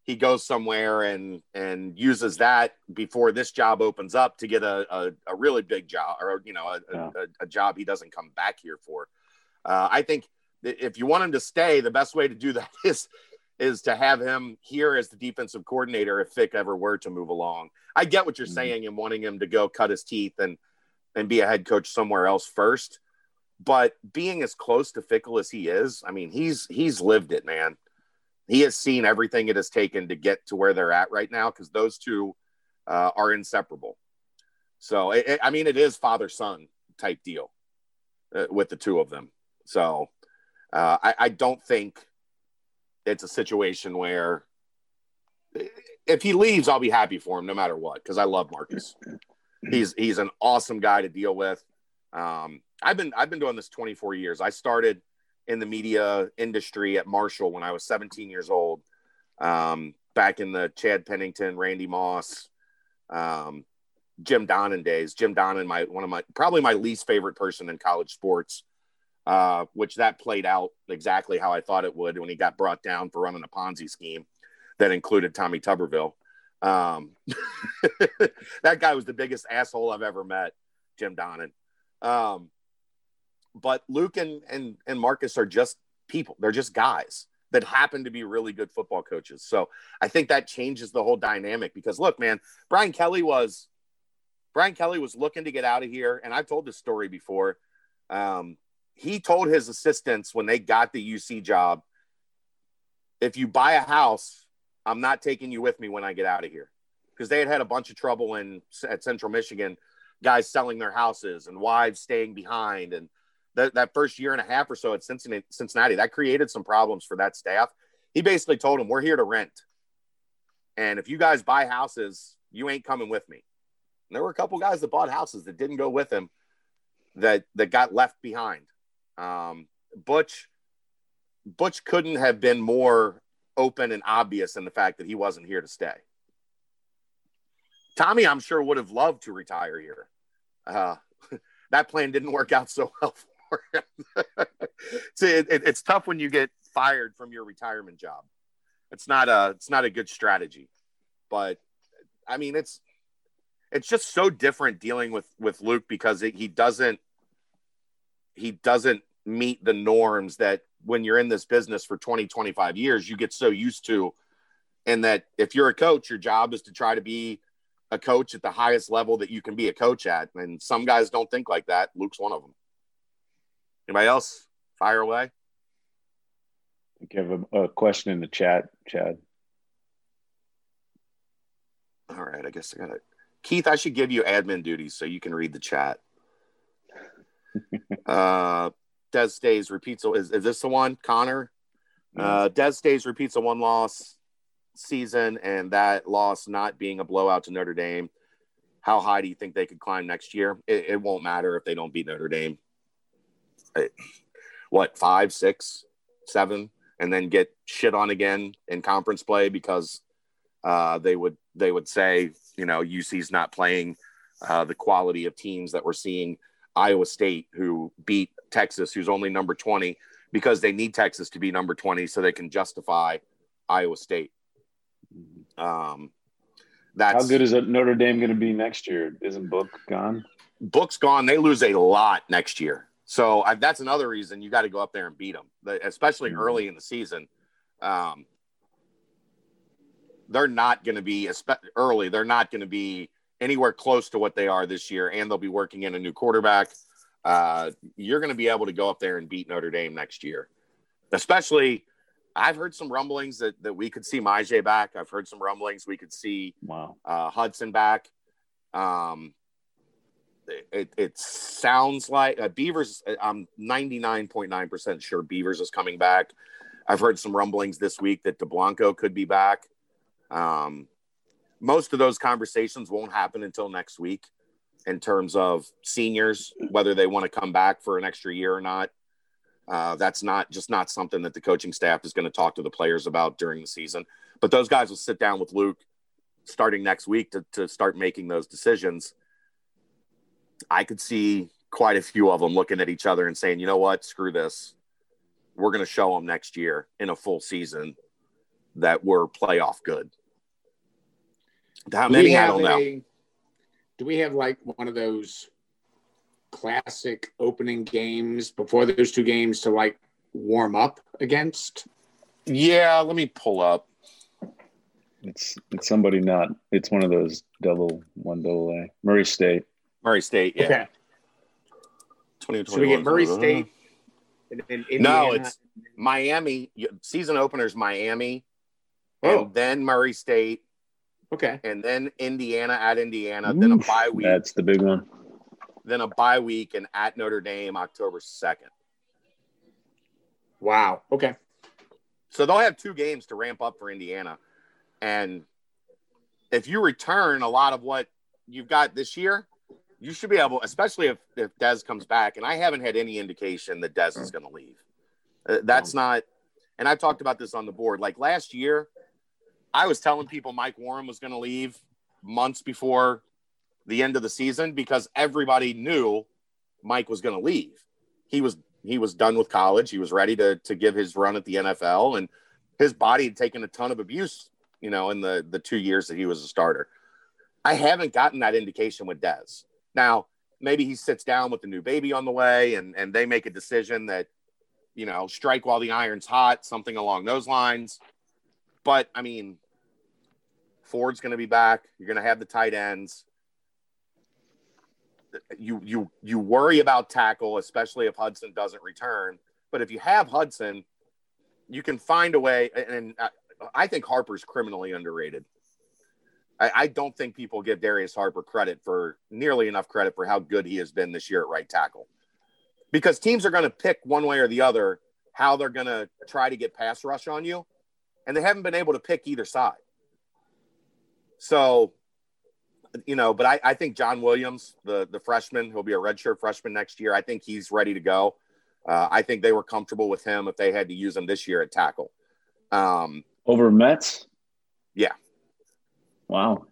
A: he goes somewhere and and uses that before this job opens up to get a, a, a really big job or you know a, yeah. a, a, job he doesn't come back here for uh, i think if you want him to stay the best way to do that is is to have him here as the defensive coordinator if Fick ever were to move along i get what you're mm-hmm. saying and wanting him to go cut his teeth and and be a head coach somewhere else first but being as close to Fickell as he is i mean he's he's lived it man he has seen everything it has taken to get to where they're at right now because those two uh, are inseparable. So, it, it, I mean, it is father son type deal uh, with the two of them. So, uh, I, I don't think it's a situation where if he leaves, I'll be happy for him no matter what because I love Marcus. He's he's an awesome guy to deal with. Um, I've been I've been doing this 24 years. I started in the media industry at Marshall when I was 17 years old. Um, back in the Chad Pennington, Randy Moss, um, Jim Donnan days. Jim Donnan, my one of my probably my least favorite person in college sports, uh, which that played out exactly how I thought it would when he got brought down for running a Ponzi scheme that included Tommy Tuberville. Um, that guy was the biggest asshole I've ever met, Jim Donnan. Um, but Luke and, and and Marcus are just people. They're just guys that happen to be really good football coaches. So I think that changes the whole dynamic because look, man, Brian Kelly was Brian Kelly was looking to get out of here, and I've told this story before. Um, he told his assistants when they got the UC job, if you buy a house, I'm not taking you with me when I get out of here because they had had a bunch of trouble in at Central Michigan, guys selling their houses and wives staying behind and that, that first year and a half or so at Cincinnati, Cincinnati, that created some problems for that staff. He basically told them, We're here to rent. And if you guys buy houses, you ain't coming with me. And there were a couple guys that bought houses that didn't go with him that that got left behind. Um, Butch Butch couldn't have been more open and obvious in the fact that he wasn't here to stay. Tommy, I'm sure, would have loved to retire here. Uh, that plan didn't work out so well. See, it, it, it's tough when you get fired from your retirement job. It's not a it's not a good strategy, but I mean it's it's just so different dealing with with Luke because it, he doesn't he doesn't meet the norms that when you're in this business for 20 25 years you get so used to and that if you're a coach your job is to try to be a coach at the highest level that you can be a coach at and some guys don't think like that luke's one of them Anybody else? Fire away.
G: I have a, a question in the chat, Chad.
A: All right, I guess I got it. Keith, I should give you admin duties so you can read the chat. uh, Des Stays repeats. Is, is this the one, Connor? Uh, Des Stays repeats a one loss season, and that loss not being a blowout to Notre Dame. How high do you think they could climb next year? It, it won't matter if they don't beat Notre Dame what five, six, seven, and then get shit on again in conference play because uh, they would they would say you know UC's not playing uh, the quality of teams that we're seeing. Iowa State, who beat Texas, who's only number twenty, because they need Texas to be number twenty so they can justify Iowa State. Um,
G: that's how good is Notre Dame going to be next year? Isn't Book gone?
A: Book's gone. They lose a lot next year. So I, that's another reason you got to go up there and beat them, especially mm-hmm. early in the season. Um, they're not going to be early. They're not going to be anywhere close to what they are this year, and they'll be working in a new quarterback. Uh, you're going to be able to go up there and beat Notre Dame next year, especially. I've heard some rumblings that, that we could see Myjai back. I've heard some rumblings we could see
G: Wow.
A: uh, Hudson back. Um, it, it sounds like uh, Beavers. I'm 99.9% sure Beavers is coming back. I've heard some rumblings this week that DeBlanco could be back. Um, most of those conversations won't happen until next week in terms of seniors, whether they want to come back for an extra year or not. Uh, that's not just not something that the coaching staff is going to talk to the players about during the season. But those guys will sit down with Luke starting next week to, to start making those decisions. I could see quite a few of them looking at each other and saying, you know what, screw this. We're going to show them next year in a full season that we're playoff good. How
E: Do we
A: many? I
E: have
A: don't know.
E: a- Do we have like one of those classic opening games before those two games to like warm up against?
A: Yeah, let me pull up.
G: It's it's somebody not. It's one of those double one double A. Murray State.
A: Murray State. Yeah.
E: Okay.
A: 2021.
E: So we get Murray uh-huh. State and then
A: No, it's Miami. Season openers Miami,
E: Oh.
A: and then Murray State,
E: okay.
A: and then Indiana at Indiana, then a bye week,
G: That's the big one.
A: then a bye week, and at Notre Dame October 2nd.
E: Wow. Okay.
A: So they'll have two games to ramp up for Indiana. And if you return a lot of what you've got this year, you should be able, especially if, if Dez comes back. And I haven't had any indication that Dez is going to leave. Uh, that's not, and I've talked about this on the board. Like last year, I was telling people Mike Warren was going to leave months before the end of the season because everybody knew Mike was going to leave. He was he was done with college. He was ready to to give his run at the NFL, and his body had taken a ton of abuse, you know, in the the two years that he was a starter. I haven't gotten that indication with Dez. Now, maybe he sits down with the new baby on the way, and and they make a decision that, you know, strike while the iron's hot, something along those lines. But I mean, Ford's going to be back. You're going to have the tight ends you you you worry about tackle, especially if Hudson doesn't return. But if you have Hudson, you can find a way. And I, think Harper's criminally underrated. I, I don't think people give Darius Harper credit for nearly enough credit for how good he has been this year at right tackle, because teams are going to pick one way or the other how they're going to try to get pass rush on you, and they haven't been able to pick either side. So you know, but I, I think John Williams, the the freshman, he'll be a redshirt freshman next year. I think he's ready to go. Uh, I think they were comfortable with him if they had to use him this year at tackle. Um,
G: Over Metz?
A: Yeah.
G: Wow.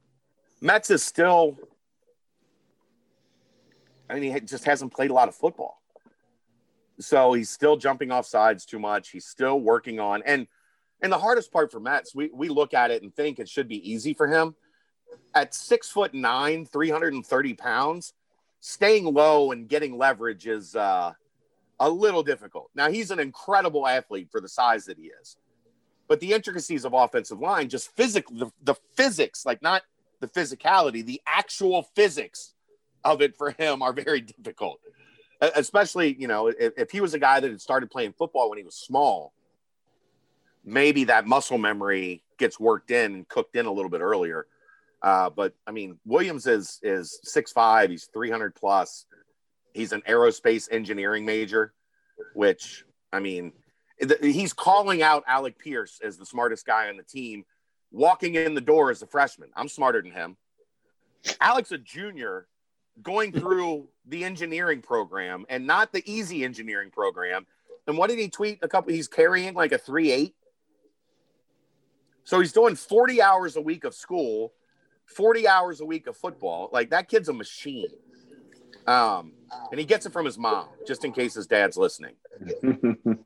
A: Metz is still. I mean, he just hasn't played a lot of football, so he's still jumping off sides too much. He's still working on and and the hardest part for Metz, we we look at it and think it should be easy for him at six foot nine, 330 pounds, staying low and getting leverage is uh, a little difficult. Now, he's an incredible athlete for the size that he is. But the intricacies of offensive line, just physically, the, the physics, like not the physicality, the actual physics of it for him are very difficult. Especially, you know, if, if he was a guy that had started playing football when he was small, maybe that muscle memory gets worked in and cooked in a little bit earlier. Uh, but I mean, Williams is is six five. He's three hundred plus. He's an aerospace engineering major, which I mean, he's calling out Alec Pierce as the smartest guy on the team, walking in the door as a freshman. I'm smarter than him. Alex, a junior, going through the engineering program and not the easy engineering program. And what did he tweet? A couple. He's carrying like a three eight. So he's doing 40 hours a week of school 40 hours a week of football. Like that kid's a machine. Um, and he gets it from his mom, just in case his dad's listening.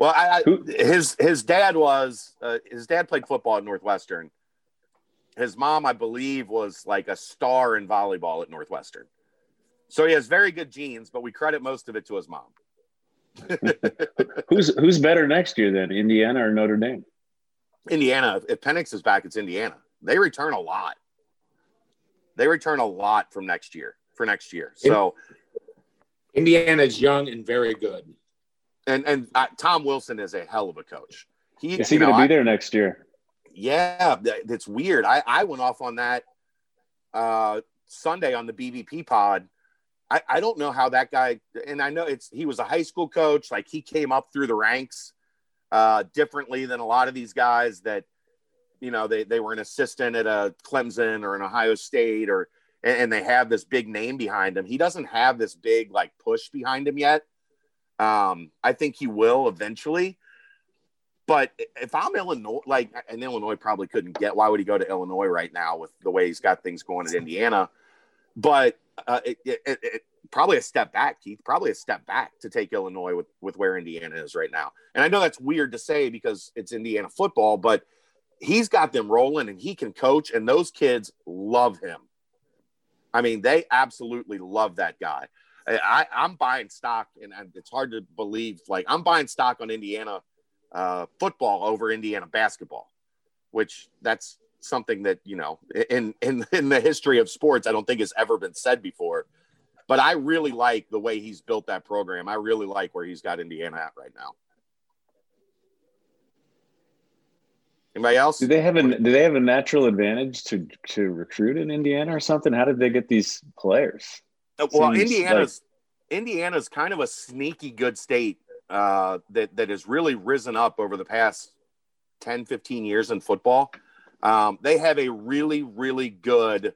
A: Well, I, I, his his dad was uh, his dad played football at Northwestern. His mom, I believe, was like a star in volleyball at Northwestern. So he has very good genes, but we credit most of it to his mom.
G: who's who's better next year then, Indiana or Notre Dame?
A: Indiana, if Penix is back, it's Indiana. They return a lot. They return a lot from next year for next year. So,
E: Indiana's young and very good.
A: and and uh, Tom Wilson is a hell of a coach. He,
G: Is he
A: you know,
G: going to
A: I-
G: be there next year?
A: Yeah, that- that's weird. I, I went off on that uh, Sunday on the BVP pod. I, I don't know how that guy, and I know it's he was a high school coach. Like he came up through the ranks uh, differently than a lot of these guys that, you know, they, they were an assistant at a Clemson or an Ohio State or, and, they have this big name behind him. He doesn't have this big like push behind him yet. Um, I think he will eventually. But if I'm Illinois, like, and Illinois probably couldn't get, why would he go to Illinois right now with the way he's got things going at Indiana? But uh, it, it, it- probably a step back, Keith, probably a step back to take Illinois with, with where Indiana is right now. And I know that's weird to say because it's Indiana football, but he's got them rolling and he can coach, and those kids love him. I mean, they absolutely love that guy. I, I'm buying stock, and and it's hard to believe. Like, I'm buying stock on Indiana uh, football over Indiana basketball, which that's something that you know in in in the history of sports I don't think has ever been said before. But I really like the way he's built that program. I really like where he's got Indiana at right now. Anybody else?
G: Do they have a do they have a natural advantage to to recruit in Indiana or something? How did they get these players?
A: Uh, well,
G: Seems
A: Indiana's Indiana's kind of a sneaky good state uh, that that has really risen up over the past 10, 15 years in football. Um, they have a really, really good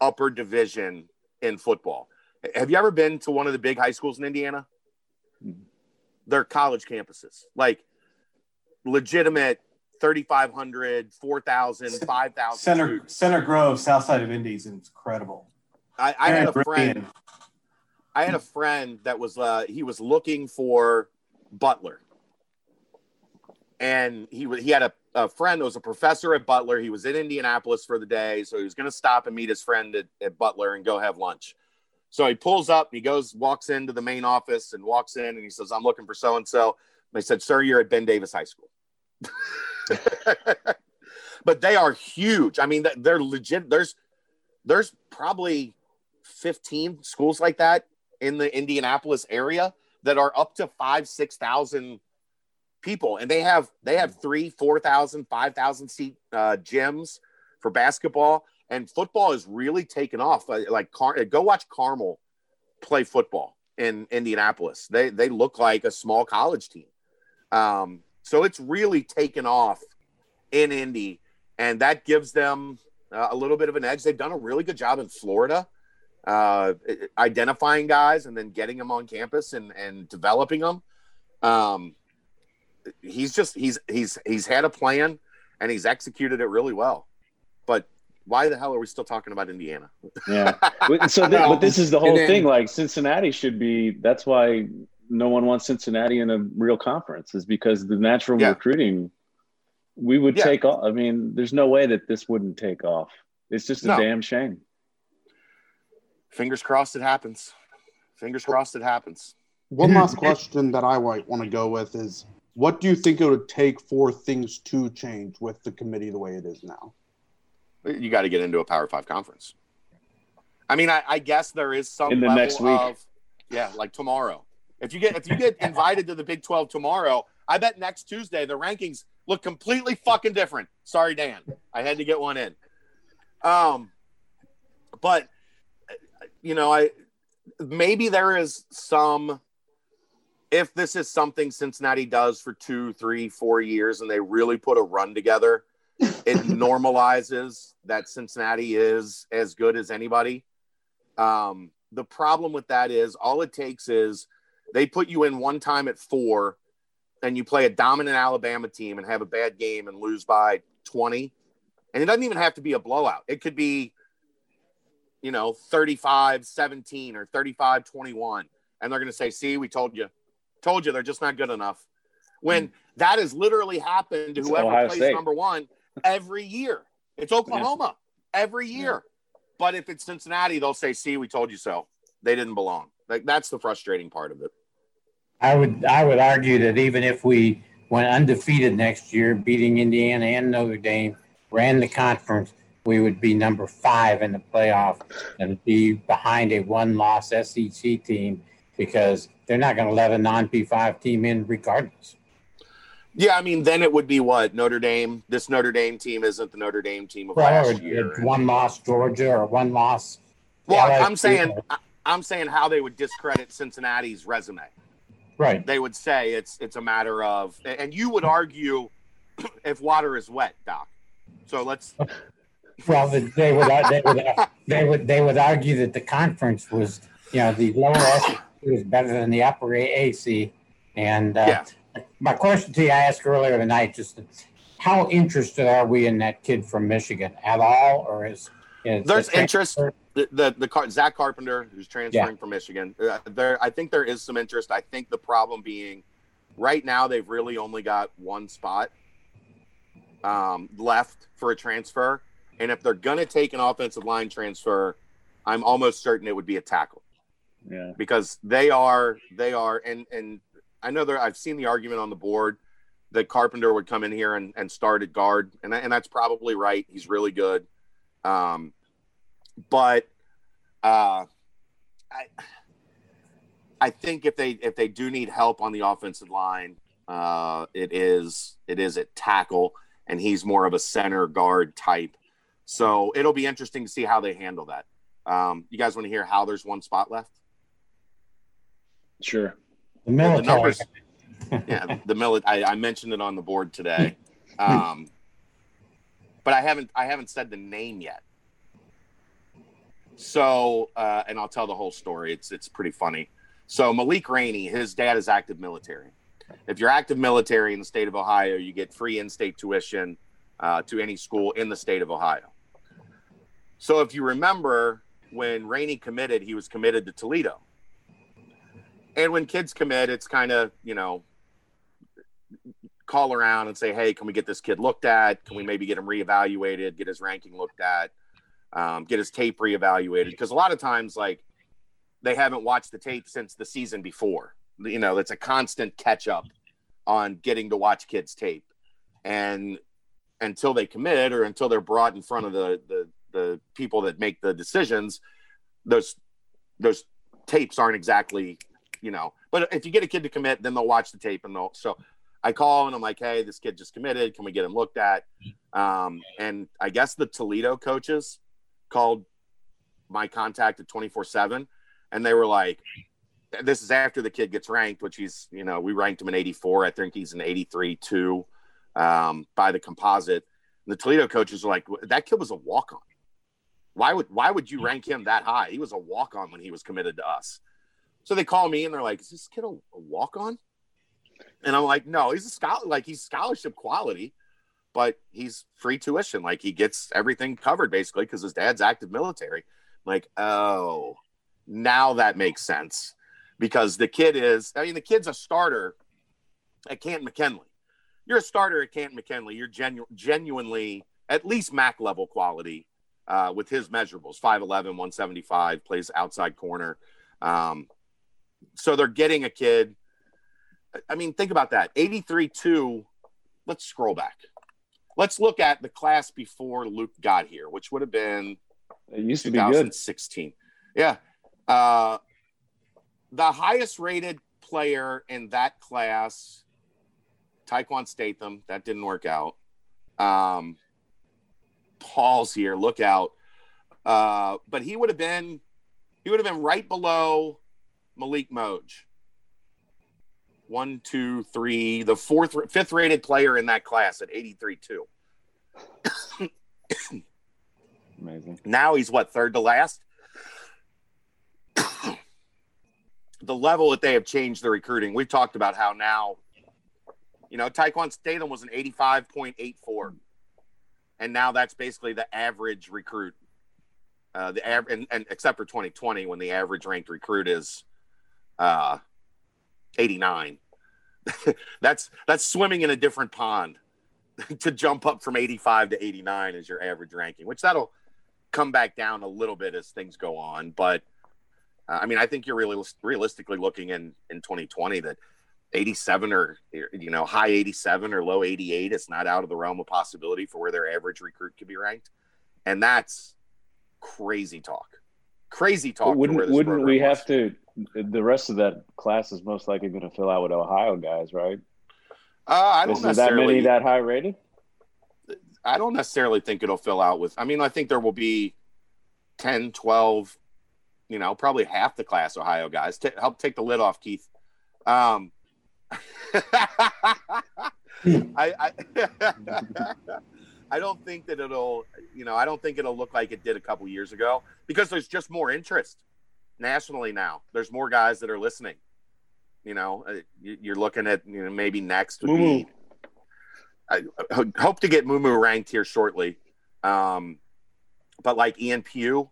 A: upper division in football. Have you ever been to one of the big high schools in Indiana? They're college campuses, like legitimate 3,500, 4,000, 5,000.
I: Center. Center Grove, south side of Indy, is incredible.
A: I, I had a friend. I had a friend that was uh, he was looking for Butler, and he he had a, a friend that was a professor at Butler. He was in Indianapolis for the day, so he was going to stop and meet his friend at, at Butler and go have lunch. So he pulls up, he goes, walks into the main office, and walks in, and he says, "I'm looking for so and so." They said, "Sir, you're at Ben Davis High School." but they are huge. I mean, they're legit. There's there's probably 15 schools like that in the Indianapolis area that are up to five, six thousand people, and they have they have three, four thousand, five thousand seat uh, gyms for basketball, and football is really taken off. Uh, Like, Car- go watch Carmel play football in Indianapolis. They they look like a small college team. Um, so it's really taken off in Indy, and that gives them uh, a little bit of an edge. They've done a really good job in Florida, uh, identifying guys and then getting them on campus and and developing them. Um, he's just he's he's he's had a plan and he's executed it really well. But why the hell are we still talking about Indiana?
G: Yeah. But- so, thi- but this is the whole
E: then-
G: thing. Like Cincinnati should be. That's why no one wants Cincinnati in a real conference, is because the natural
A: Yeah.
G: recruiting. We would
A: Yeah.
G: take off. I mean, there's no way that this wouldn't take off. It's just a
A: No.
G: damn shame.
A: Fingers crossed it happens. Fingers crossed it happens.
H: One last question that I might want to go with is what do you think it would take for things to change with the committee the way it is now?
A: You got to get into a Power Five conference. I mean, I, I guess there is some
G: In the
A: level
G: next week.
A: of yeah, like tomorrow. If you get if you get invited to the Big Twelve tomorrow, I bet next Tuesday the rankings look completely fucking different. Sorry, Dan, I had to get one in. Um, but you know, I maybe there is some. If this is something Cincinnati does for two, three, four years, and they really put a run together, it normalizes that Cincinnati is as good as anybody. Um, the problem with that is all it takes is they put you in one time at four and you play a dominant Alabama team and have a bad game and lose by 20. And it doesn't even have to be a blowout. It could be, you know, 35 17 or 35 21. And they're going to say, see, we told you, told you they're just not good enough. When hmm. that has literally happened to
G: It's
A: whoever
G: Ohio
A: plays
G: State.
A: number one every year. It's Oklahoma every year. But if it's Cincinnati, they'll say, see, we told you so. They didn't belong. Like that's the frustrating part of it.
J: I would I would argue that even if we went undefeated next year, beating Indiana and Notre Dame, ran the conference, we would be number five in the playoff and be behind a one-loss SEC team because they're not going to let a non-P5 team in regardless.
A: Yeah, I mean, then it would be what Notre Dame. This Notre Dame team isn't the Notre Dame team of
J: Well,
A: last year.
J: one loss Georgia or one loss.
A: Well,
J: LSU.
A: I'm saying, I'm saying how they would discredit Cincinnati's resume.
J: Right.
A: They would say it's it's a matter of, and you would argue if water is wet, Doc. So let's.
J: Well, the- they would, they would, they would, they would argue that the conference was, you know, the lower SEC was better than the upper AC. And uh,
A: Yeah.
J: my question to you, I asked earlier tonight, just how interested are we in that kid from Michigan at all, or is, is
A: There's
J: the
A: interest. The the, the Car- Zach Carpenter, who's transferring from Michigan, uh, there. I think there is some interest. I think the problem being, right now they've really only got one spot um, left for a transfer, and if they're gonna take an offensive line transfer, I'm almost certain it would be a tackle.
G: Yeah.
A: because they are they are and and I know there I've seen the argument on the board that Carpenter would come in here and, and start at guard and and that's probably right he's really good um but uh I I think if they if they do need help on the offensive line uh it is it is at tackle and he's more of a center guard type so it'll be interesting to see how they handle that um you guys want to hear how there's one spot left
G: Sure.
J: The
A: well, the numbers, yeah, the military. I, I mentioned it on the board today, um, but I haven't. I haven't said the name yet. So, uh, and I'll tell the whole story. It's it's pretty funny. So Malik Rainey, his dad is active military. If you're active military in the state of Ohio, you get free in-state tuition uh, to any school in the state of Ohio. So if you remember, when Rainey committed, he was committed to Toledo. And when kids commit, it's kind of, you know, call around and say, hey, can we get this kid looked at? Can we maybe get him reevaluated, get his ranking looked at, um, get his tape reevaluated? Because a lot of times, like, they haven't watched the tape since the season before. You know, it's a constant catch up on getting to watch kids' tape. And until they commit or until they're brought in front of the, the, the people that make the decisions, those those tapes aren't exactly you know. But if you get a kid to commit, then they'll watch the tape and they'll. So I call and I'm like, hey, this kid just committed. Can we get him looked at? Um, and I guess the Toledo coaches called my contact at 24 seven, and they were like, this is after the kid gets ranked, which he's, you know, we ranked him in 84. I think he's in 83 two um, by the composite. And the Toledo coaches were like, that kid was a walk on. Why would why would you rank him that high? He was a walk on when he was committed to us. So they call me and they're like, "Is this kid a, a walk on?" And I'm like, "No, he's a scholar. Like he's scholarship quality, but he's free tuition. Like he gets everything covered basically because his dad's active military." I'm like, oh, now that makes sense because the kid is. I mean, the kid's a starter at Canton McKinley. You're a starter at Canton McKinley. You're genu- genuinely at least MAC level quality uh, with his measurables 5'11, 175, plays outside corner. Um, so they're getting a kid. I mean, think about that 83 2. Let's scroll back. Let's look at the class before Luke got here, which would have been
G: It used to be good.
A: 2016. Yeah. Uh, the highest rated player in that class, Taekwon Statham, that didn't work out. Um, Paul's here, look out. Uh, but he would have been he would have been right below Malik Moj. One, two, three, the fourth, fifth rated player in that class at 83 2.
G: Amazing.
A: Now he's what, third to last? the level that they have changed the recruiting. We've talked about how now, you know, Taekwon Statham was an 85.84. And now that's basically the average recruit. Uh, the average, and, and except for 2020, when the average ranked recruit is uh, 89. that's that's swimming in a different pond to jump up from 85 to 89 as your average ranking, which that'll come back down a little bit as things go on. But uh, I mean, I think you're really realistically looking in in 2020 that 87 or you know high 87 or low 88 it's not out of the realm of possibility for where their average recruit could be ranked and that's crazy talk crazy talk
G: But wouldn't wouldn't we
A: program
G: have to? The rest of that class is most likely going to fill out with Ohio guys, right?
A: uh, i don't
G: that
A: necessarily
G: many that high rated?
A: i don't necessarily think it'll fill out with i mean i think there will be 10 12 you know probably half the class ohio guys help take the lid off keith um I, I, I don't think that it'll, you know, I don't think it'll look like it did a couple years ago because there's just more interest nationally now. There's more guys that are listening. You know, uh, you- you're looking at, you know, maybe next would be. I I hope to get Mumu ranked here shortly. Um, but like Ian Pugh,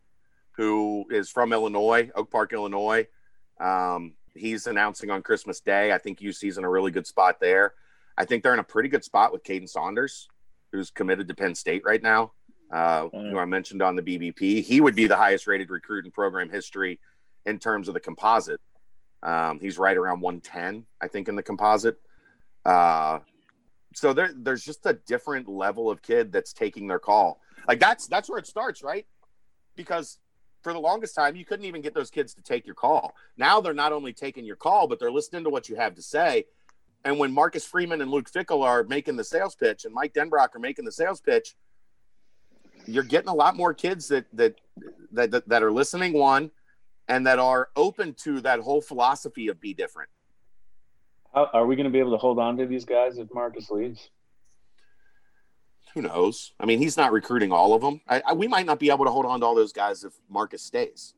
A: who is from Illinois, Oak Park, Illinois, um, he's announcing on Christmas Day. I think UC's in a really good spot there. I think they're in a pretty good spot with Caden Saunders, who's committed to Penn State right now, uh, who I mentioned on the BBP. He would be the highest rated recruit in program history in terms of the composite. Um, he's right around 110, I think, in the composite. Uh, so there, there's just a different level of kid that's taking their call. Like that's that's where it starts, right? Because for the longest time, you couldn't even get those kids to take your call. Now they're not only taking your call, but they're listening to what you have to say. And when Marcus Freeman and Luke Fickell are making the sales pitch and Mike Denbrock are making the sales pitch, you're getting a lot more kids that that that that, that are listening one and that are open to that whole philosophy of be different.
G: How, are we going to be able to hold on to these guys if Marcus leaves?
A: Who knows? I mean, he's not recruiting all of them. I, I, we might not be able to hold on to all those guys if Marcus stays.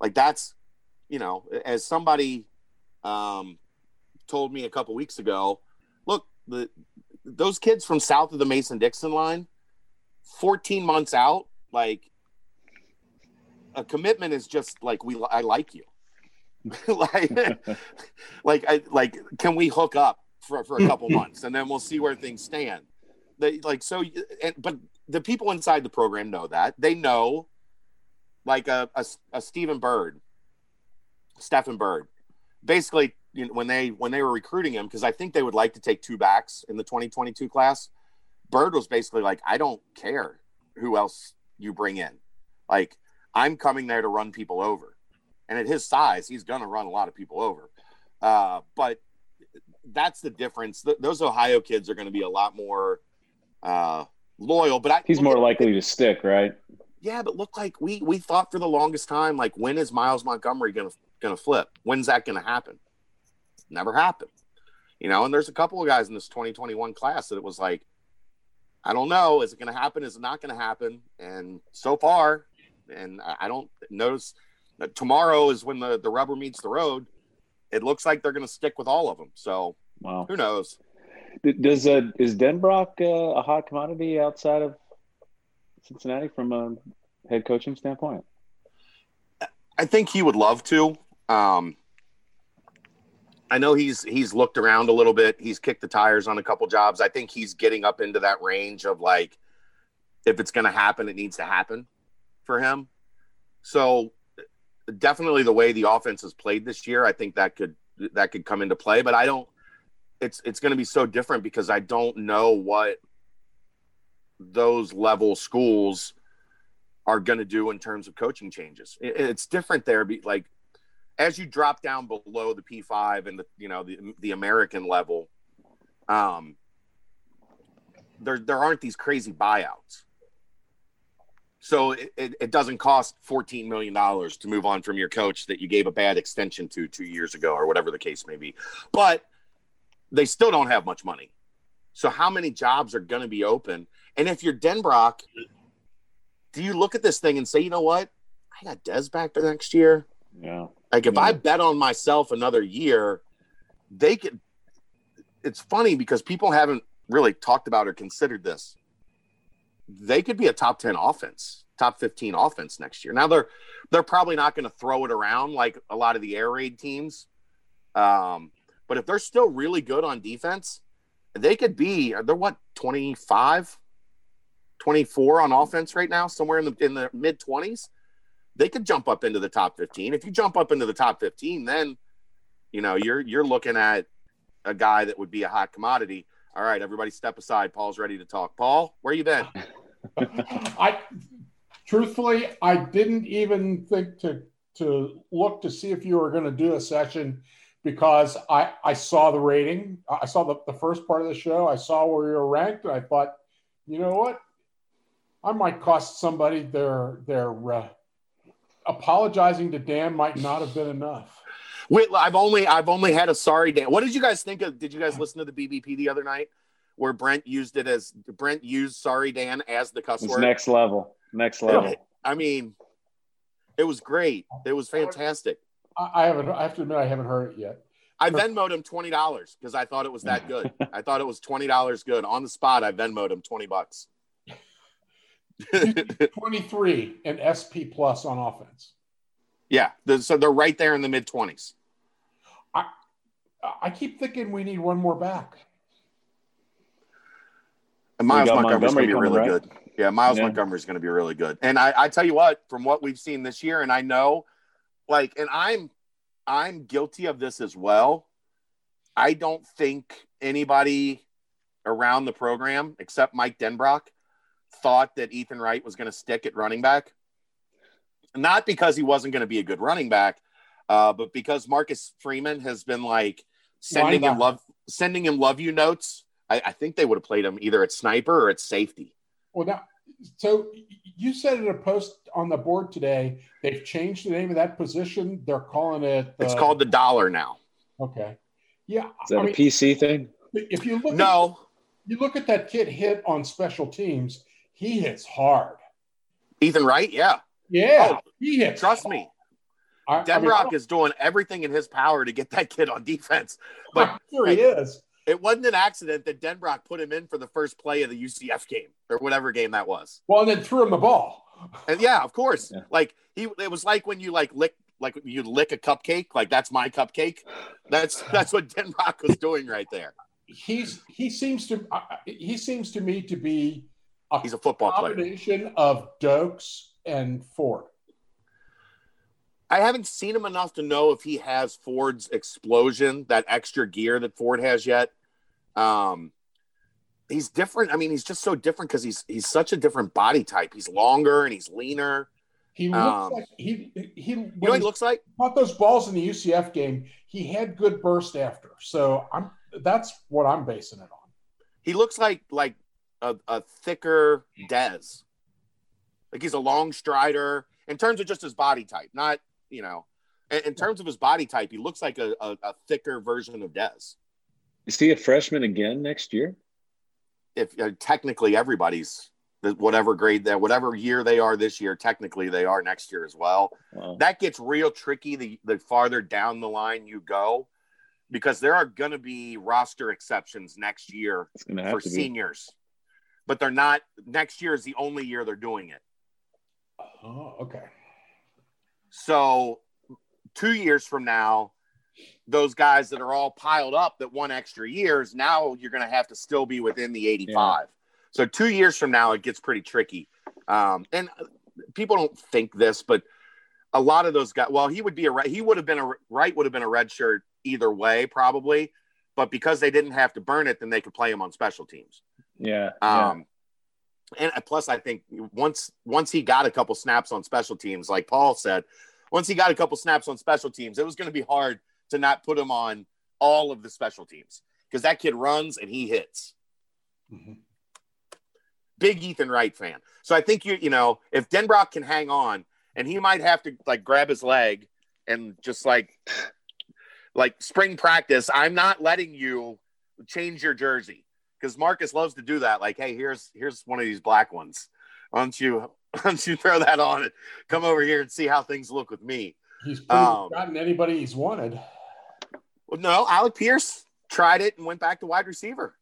A: Like that's, you know, as somebody um, told me a couple weeks ago. Look, the those kids from south of the Mason Dixon line, fourteen months out, like a commitment is just like we. I like you. like, like I like. Can we hook up for for a couple months and then we'll see where things stand? They like so, and, but the people inside the program know that they know, like a a, a Stephen Bird, Stephen Bird, basically you know, when they when they were recruiting him because I think they would like to take two backs in the 2022 class. Bird was basically like, I don't care who else you bring in, like I'm coming there to run people over, and at his size, he's gonna run a lot of people over. Uh, but that's the difference. Th- those Ohio kids are going to be a lot more uh, loyal. But I,
G: He's more likely to stick, right?
A: yeah, but look like we we thought for the longest time, like when is Miles Montgomery gonna gonna flip? When's that gonna happen? Never happened. You know, and there's a couple of guys in this 2021 class that it was like, I don't know, is it gonna happen? Is it not gonna happen? And so far, and I I don't notice that tomorrow is when the, the rubber meets the road. It looks like they're gonna stick with all of them. So
G: Wow.
A: who knows?
G: Does uh, is Denbrock uh, a hot commodity outside of Cincinnati from a head coaching standpoint?
A: I think he would love to. Um, I know he's he's looked around a little bit. He's kicked the tires on a couple jobs. I think he's getting up into that range of like, if it's going to happen, it needs to happen for him. So definitely the way the offense has played this year, I think that could that could come into play. But I don't. It's it's going to be so different because I don't know what those level schools are going to do in terms of coaching changes. It- it's different there. Be like as you drop down below the P5 and the you know the the American level, um, there there aren't these crazy buyouts. So it, it, it doesn't cost $14 million to move on from your coach that you gave a bad extension to two years ago or whatever the case may be. But they still don't have much money. So how many jobs are going to be open? And if you're Denbrock, do you look at this thing and say, you know what? I got Des back for next year.
G: Yeah.
A: Like if
G: Yeah.
A: I mm-hmm. bet on myself another year, they could. It's funny because people haven't really talked about or considered this. They could be a top ten offense, top fifteen offense next year. Now they're they're probably not going to throw it around like a lot of the air raid teams, um, but if they're still really good on defense, they could be. They're what 25, 24 on offense right now, somewhere in the in the mid twenties they could jump up into the top 15 if you jump up into the top 15 then you know you're you're looking at a guy that would be a hot commodity. All right, everybody, step aside. Paul's ready to talk. Paul, where you been?
K: I truthfully, I didn't even think to to look to see if you were going to do a session because I I saw the rating. I saw the, the first part of the show. I saw where you were ranked, and I thought, you know what, I might cost somebody their their uh, apologizing to Dan might not have been enough.
A: Wait, I've only I've only had a sorry Dan. What did you guys think of? Did you guys listen to the BBP the other night where Brent used it as Brent used sorry Dan as the cuss word?
G: next level. Next level.
A: I mean, it was great. It was fantastic.
K: I, I haven't. I have to admit, I haven't heard it yet.
A: I Venmoed him twenty dollars because I thought it was that good. I thought it was twenty dollars good on the spot. I Venmoed him twenty bucks.
K: Twenty three and SP plus on offense.
A: Yeah, the- so they're right there in the mid twenties.
K: I I keep thinking we need one more back.
A: And Miles
G: got
A: Montgomery's going to be really
G: coming,
A: good. Yeah, Miles
G: Yeah.
A: Montgomery's going to be really good. And I, I tell you what, from what we've seen this year, and I know, like, and I'm, I'm guilty of this as well. I don't think anybody around the program except Mike Denbrock thought that Ethan Wright was going to stick at running back. Not because he wasn't going to be a good running back, uh, but because Marcus Freeman has been like sending him love, sending him love you notes. I, I think they would have played him either at sniper or at safety.
K: Well, now, so you said in a post on the board today they've changed the name of that position. They're calling it.
A: It's
K: uh,
A: called the dollar now.
K: Okay. Yeah.
C: Is that
K: I
C: a
K: mean,
C: PC thing?
K: if you look,
A: No,
K: at, you look at that kid hit on special teams. He hits hard.
A: Ethan Wright. Yeah,
K: Yeah,
A: Oh,
K: he hits.
A: trust me.
K: I, I mean,
A: is doing everything in his power to get that kid on defense. But
K: I'm sure he is.
A: It wasn't an accident that Denbrock put him in for the first play of the UCF game or whatever game that was.
K: Well, and then threw him the ball.
A: And yeah, of course.
G: Yeah.
A: Like he, it was like when you like lick, like you lick a cupcake. Like that's my cupcake. That's that's what Denbrock was doing right there.
K: He's he seems to uh, he seems to me to be a
A: He's a football player.
K: combination of Doaks and Ford.
A: I haven't seen him enough to know if he has Ford's explosion, that extra gear that Ford has yet. Um, he's different. I mean, he's just so different because he's he's such a different body type. He's longer and he's leaner.
K: He looks
A: Um,
K: like he he
A: You know what
K: he
A: he looks like?
K: caught those balls in the UCF game. He had good burst after, so I'm that's what I'm basing it on.
A: He looks like like a, a thicker Dez. Like he's a long strider in terms of just his body type, not you know. In, in terms of his body type, he looks like a, a, a thicker version of Dez.
C: Is he a freshman again next year?
A: if uh, technically everybody's whatever grade that whatever year they are this year technically they are next year as well
C: Wow.
A: that gets real tricky the, the farther down the line you go because there are going to be roster exceptions next year
C: It's going to have
A: for
C: to be.
A: seniors but they're not next year is the only year they're doing it
K: Oh, okay.
A: So two years from now those guys that are all piled up that one extra years now you're going to have to still be within the 85 so two years from now it gets pretty tricky um, and people don't think this but a lot of those guys well he would be a he would have been a right would have been a red shirt either way probably but because they didn't have to burn it then they could play him on special teams
C: Yeah. yeah.
A: And plus, I think once once he got a couple snaps on special teams, like Paul said, once he got a couple snaps on special teams, it was going to be hard to not put him on all of the special teams because that kid runs and he hits.
K: Mhm.
A: Big Ethan Wright fan. So I think you you know if Denbrock can hang on, and he might have to like grab his leg and just like like spring practice. I'm not letting you change your jersey because Marcus loves to do that. Like, hey, here's here's one of these black ones. Why don't you why don't you throw that on it? come over here and see how things look with me?
K: He's
A: Um,
K: gotten anybody he's wanted.
A: Well, no, Alec Pierce tried it and went back to wide receiver.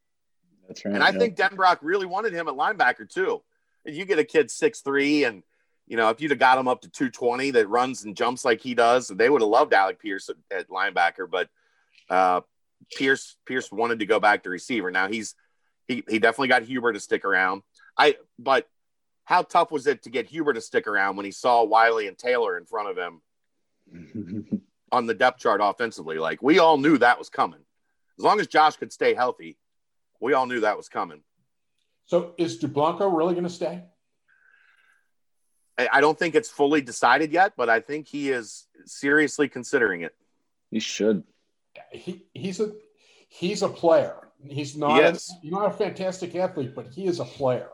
C: That's right.
A: And I
C: yeah.
A: think Denbrock really wanted him at linebacker too. If you get a kid six three and you know, if you'd have got him up to 220 that runs and jumps like he does, they would have loved Alec Pierce at, at linebacker. But uh, Pierce Pierce wanted to go back to receiver. Now he's he he definitely got Huber to stick around. I but how tough was it to get Huber to stick around when he saw Wiley and Taylor in front of him on the depth chart offensively? Like we all knew that was coming. as long as Josh could stay healthy, we all knew that was coming.
K: So is Dublanko really going to stay?
A: I I don't think it's fully decided yet, but I think he is seriously considering it.
G: He should.
K: He he's a he's a player. He's not a, he's not a fantastic athlete, but he is a player.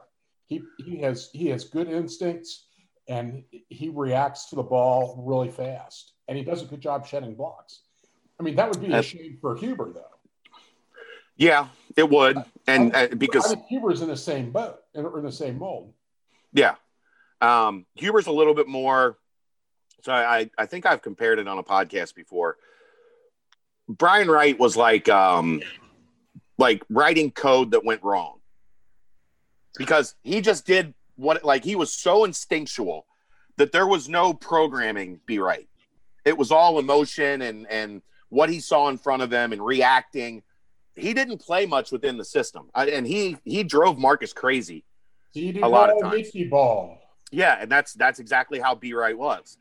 K: He he has he has good instincts and he reacts to the ball really fast. And he does a good job shedding blocks. I mean, that would be a shame for Huber though.
A: Yeah, it would, and
K: I
A: uh, because
K: I Huber's in the same boat in, in the same mold.
A: Yeah. Um, Huber's a little bit more. So I, I think I've compared it on a podcast before. Brian Wright was like, um, like writing code that went wrong because he just did what, like, he was so instinctual that there was no programming be right. It was all emotion and, and what he saw in front of him and reacting. He didn't play much within the system. I, and he, he drove Marcus crazy
K: CD
A: a lot of times.
K: Mickey ball.
A: Yeah, and that's that's exactly how B right was.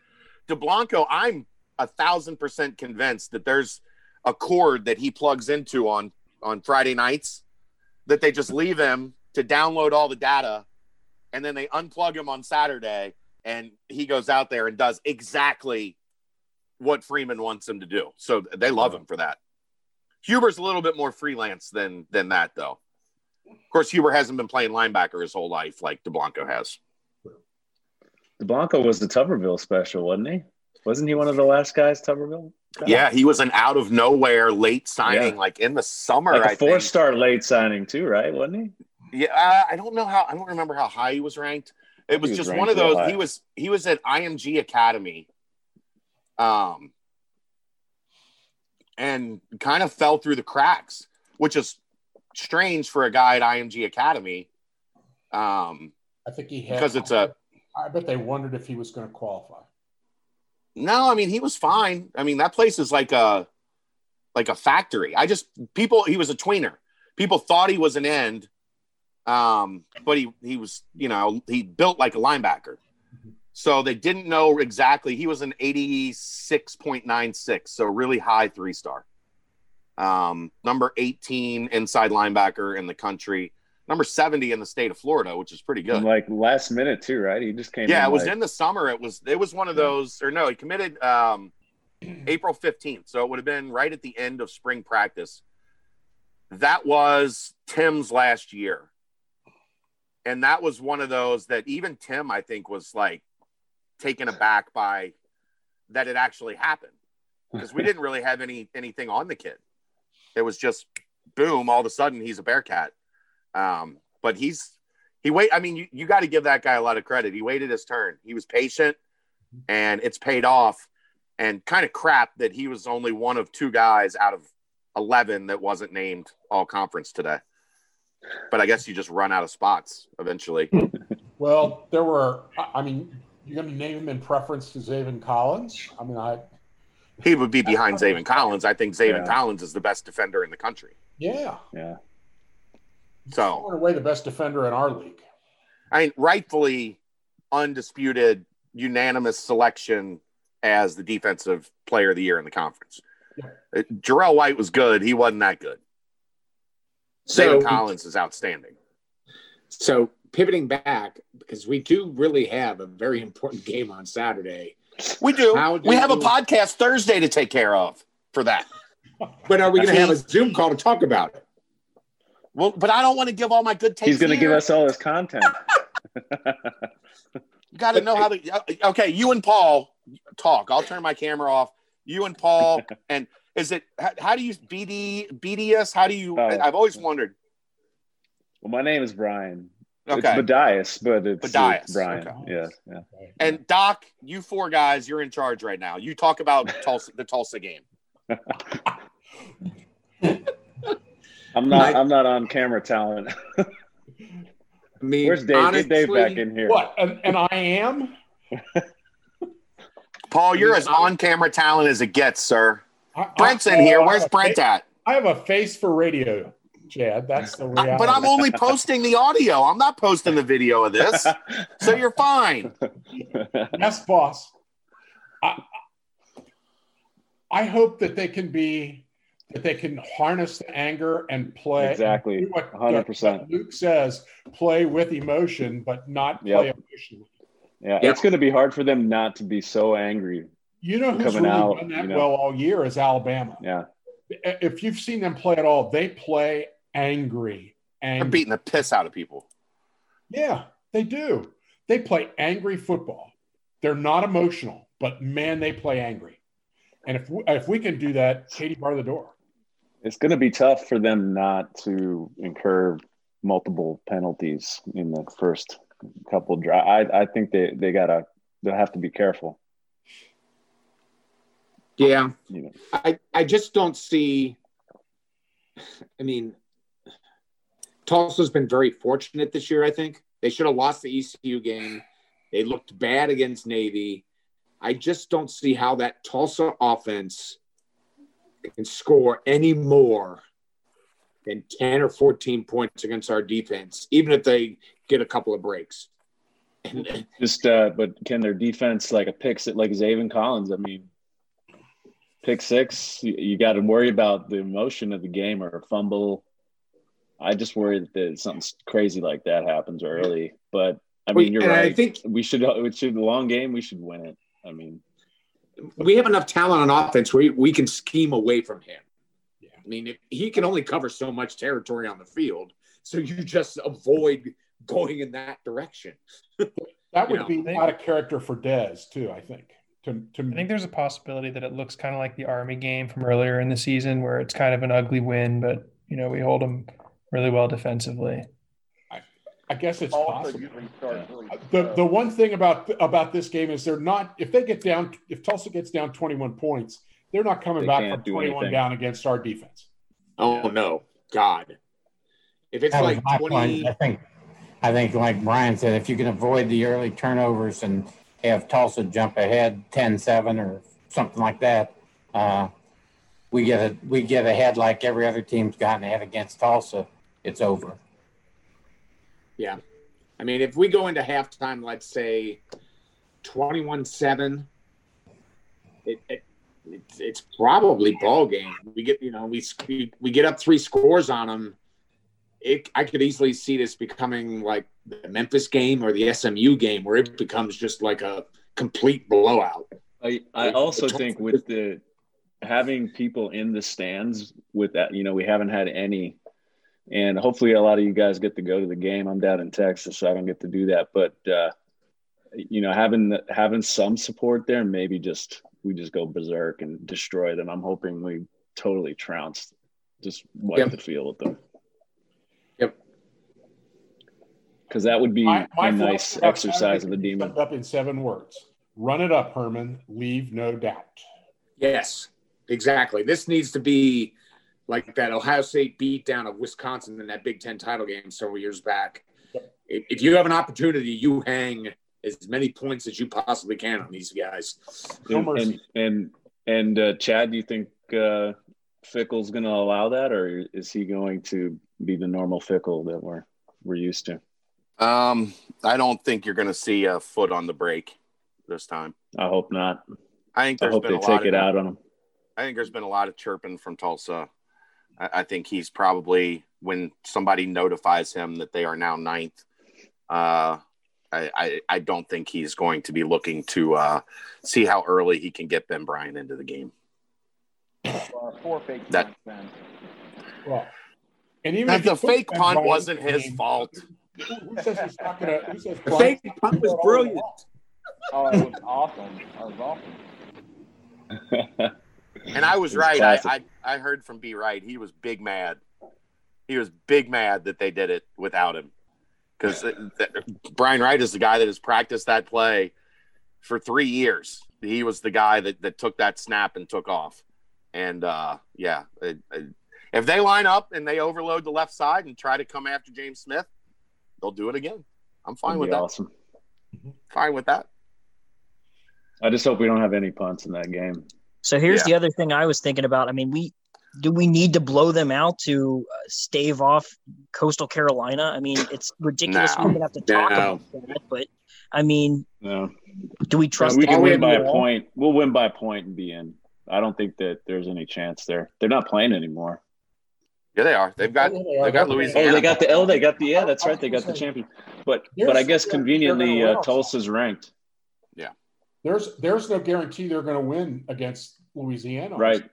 A: Dublanko, I'm a thousand percent convinced that there's a cord that he plugs into on on Friday nights that they just leave him to download all the data, and then they unplug him on Saturday, and he goes out there and does exactly what Freeman wants him to do. So they love him for that. Huber's a little bit more freelance than than that, though. Of course, Huber hasn't been playing linebacker his whole life like Dublanko has.
G: Dublanko was the Tuberville special, wasn't he? Wasn't he one of the last guys Tuberville? Got?
A: Yeah, he was an out of nowhere late signing,
G: Yeah.
A: like in the summer.
G: like
A: I
G: a four
A: think.
G: star late signing too, right? Wasn't he?
A: Yeah, uh, I don't know how. I don't remember how high he was ranked. It was
G: was
A: just one of those.
G: high.
A: He was he was at IMG Academy, um, and kind of fell through the cracks, which is strange for a guy at IMG Academy. Um,
K: I think he had
A: because it's a
K: I bet they wondered if he was going to qualify.
A: No, I mean he was fine. I mean that place is like a like a factory. I just people he was a tweener. People thought he was an end, um, but he he was you know he built like a linebacker. So they didn't know exactly. He was an eighty six point nine six, so really high three star. Um, number eighteen inside linebacker in the country, number seventy in the state of Florida, which is pretty good.
G: And like last minute too, right? He just came.
A: Yeah, it was
G: like,
A: in the summer. It was it was one of those, or no, he committed um, April fifteenth, so it would have been right at the end of spring practice. That was Tim's last year, and that was one of those that even Tim, I think, was like taken aback by that it actually happened because we didn't really have any anything on the kid. It was just boom, all of a sudden he's a Bearcat. Um, but he's he wait. I mean, you, you got to give that guy a lot of credit. He waited his turn. He was patient, and it's paid off. And kind of crap that he was only one of two guys out of eleven that wasn't named all conference today. But I guess you just run out of spots eventually.
K: Well, there were. I I mean, you're going to name him in preference to Zaven Collins. I mean, I
A: he would be behind Zaven Collins. I think Zaven
G: Yeah.
A: Collins is the best defender in the country.
K: yeah,
G: Yeah.
A: So
K: far and away the best defender in our league.
A: I mean, rightfully undisputed, unanimous selection as the defensive player of the year in the conference. Uh, Jarrell White was good. He wasn't that good.
E: So,
A: Zaven Collins is outstanding.
E: so pivoting back because we do really have a very important game on Saturday.
A: We do.
E: How do
A: we have a podcast Thursday to take care of for that.
E: But are we going to have a Zoom call to talk about it?
A: Well, but I don't want to give all my good takes.
G: He's going to give us all his content.
A: You got to know how to. Okay, you and Paul talk. I'll turn my camera off. You and Paul, and is it how, how do you BD BDS? How do you?
G: Oh.
A: I've always wondered.
G: well, my name is Brian.
A: Okay.
G: It's Badias, but it's,
A: Badias,
G: it's Brian.
A: okay.
G: Yes. Yeah.
A: And Doc, you four guys, you're in charge right now. You talk about Tulsa, the Tulsa game.
G: I'm not.
E: I-
G: I'm not on camera talent.
E: I mean,
G: Where's Dave? Get Dave back in here.
K: What? And, and I am.
A: Paul, you're as on-camera talent as it gets, sir.
K: I,
A: Brent's
K: I-
A: in here. Where's Brent
K: fa-
A: at?
K: I have a face for radio, Chad. That's the reality.
A: But I'm only posting the audio. I'm not posting the video of this, so you're fine.
K: yes, boss. I, I hope that they can be that they can harness the anger and play
G: Exactly.
K: do what-
G: 100%.
K: Luke says, play with emotion, but not
G: Yep.
K: play emotionally.
G: Yeah,
E: Yep.
G: it's going to be hard for them not to be so angry.
K: You know who's
G: Coming
K: really
G: out,
K: done that
G: you know.
K: well all year is Alabama.
G: Yeah,
K: If you've seen them play at all, they play angry.
A: They're beating the piss out of people.
K: Yeah, they do. They play angry football. They're not emotional, but man, they play angry. And if we, if we can do that, Katie bar the door.
G: It's going to be tough for them not to incur multiple penalties in the first couple drive. I, I think they they gotta they'll have to be careful.
E: Yeah.
G: You know,
E: I, I just don't see. I mean, Tulsa's been very fortunate this year, I think. They should have lost the ECU game. They looked bad against Navy. I just don't see how that Tulsa offense can score any more than 10 or 14 points against our defense, even if they get a couple of breaks. And
G: just uh, but can their defense like a pick like Zaven Collins? I mean, pick six, you, you got to worry about the emotion of the game or a fumble. I just worry that something crazy like that happens early. But I mean, you're
E: And I think-
G: we should. It should the long game. We should win it. I mean,
E: we have enough talent on offense where we can scheme away from him. Yeah. I mean, if, he can only cover so much territory on the field, so you just avoid going in that direction.
K: That would
E: You know,
K: be out of character for Dez too. I think. To, to
F: I think there's a possibility that it looks kind of like the Army game from earlier in the season, where it's kind of an ugly win, but you know we hold them really well defensively.
K: I guess it's
A: Also
K: possible.
A: usually starts really
K: The the one thing about about this game is they're not if they get down if Tulsa gets down 21 points, they're not coming
G: They
K: back from 21
G: anything.
K: down against our defense.
E: Oh no, God! If it's
J: That
E: like
J: my
E: twenty,
J: point. I think, I think, like Brian said, if you can avoid the early turnovers and have Tulsa jump ahead 10-7 or something like that, uh, we get a we get ahead like every other team's gotten ahead against Tulsa. It's over.
E: Yeah. I mean, if we go into halftime, let's say twenty-one-seven, it, it it's, it's probably ball game. We get you know we we, we get up three scores on them. It, I could easily see this becoming like the Memphis game or the SMU game, where it becomes just like a complete blowout.
G: I I also think with the having people in the stands with that, you know, we haven't had any, and hopefully a lot of you guys get to go to the game. I'm down in Texas, so I don't get to do that. But uh, you know, having having some support there, maybe just we just go berserk and destroy them. I'm hoping we totally trounce, just wipe
E: Yep.
G: the field with them.
E: Yep.
G: Because that would be
K: My- my
G: a nice exercise of a
K: can be
G: demon.
K: Up in seven words: Run it up, Herman. Leave no doubt.
E: Yes, exactly. This needs to be like that Ohio State beatdown of Wisconsin in that Big Ten title game several years back. If, if you have an opportunity, you hang as many points as you possibly can on these guys.
G: And and and, and uh, Chad, do you think uh, Fickell's going to allow that, or is he going to be the normal Fickle that we're we're used to?
A: Um, I don't think you're going to see a foot on the brake this time.
G: I hope not.
A: I think
G: I hope
A: been
G: they
A: a
G: take
A: lot
G: it
A: of,
G: out on him.
A: I think there's been a lot of chirping from Tulsa. I, I think he's probably when somebody notifies him that they are now ninth. Uh, I, I I don't think he's going to be looking to uh, see how early he can get Ben Bryant into the game.
L: four fake
A: That-
L: punts.
K: Well, and even
A: That
K: if
A: the fake
K: Ben
A: punt
K: Bryant
A: wasn't
K: in
A: his
K: game,
A: fault.
K: Who, who says he's not gonna? Who says
E: The fake punt was brilliant.
L: Oh, it was awesome. That was awesome.
A: And I was
G: was
A: right. I. I I heard from B right. He was big mad. He was big mad that they did it without him. Because Brian Wright is the guy that has practiced that play for three years. He was the guy that, that took that snap and took off. And uh, yeah, it- it- if they line up and they overload the left side and try to come after James Smith, they'll do it again. I'm fine with that.
G: awesome.
A: Fine with that.
G: I just hope we don't have any punts in that game.
M: So here's
A: Yeah.
M: the other thing I was thinking about. I mean, we do we need to blow them out to uh, stave off Coastal Carolina? I mean, it's ridiculous.
A: No.
M: we even have to talk
E: No.
M: about that, but I mean,
G: No,
M: do we trust?
G: we can win by a point. We'll win by a point and be in. I don't think that there's any chance there. They're not playing anymore.
A: Yeah, they are. They've got
K: Yeah, they
A: got Louisiana.
G: Oh, they got the L. they got the yeah. That's right. They got the champion. But
K: Here's-
G: but I guess
K: they're- they're
G: conveniently, uh. Tulsa's ranked. Yeah.
K: There's there's no guarantee they're going to win against Louisiana.
G: Right.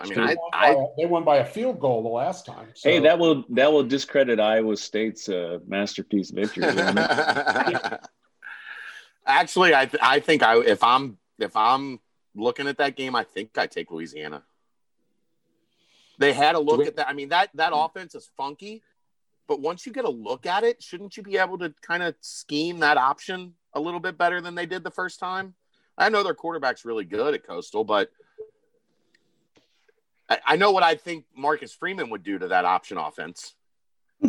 A: I mean,
K: They
A: I,
K: won,
A: I
K: by, they won by a field goal the last time. So.
G: Hey, that will that will discredit Iowa State's uh, masterpiece victory. won't it?
A: actually I th- I think I if I'm if I'm looking at that game, I think I take Louisiana. They had a look
E: we-
A: at that. I mean that that offense is funky, but once you get a look at it, shouldn't you be able to kind of scheme that option a little bit better than they did the first time? I know their quarterback's really good at Coastal, but I, I know what I think Marcus Freeman would do to that option offense.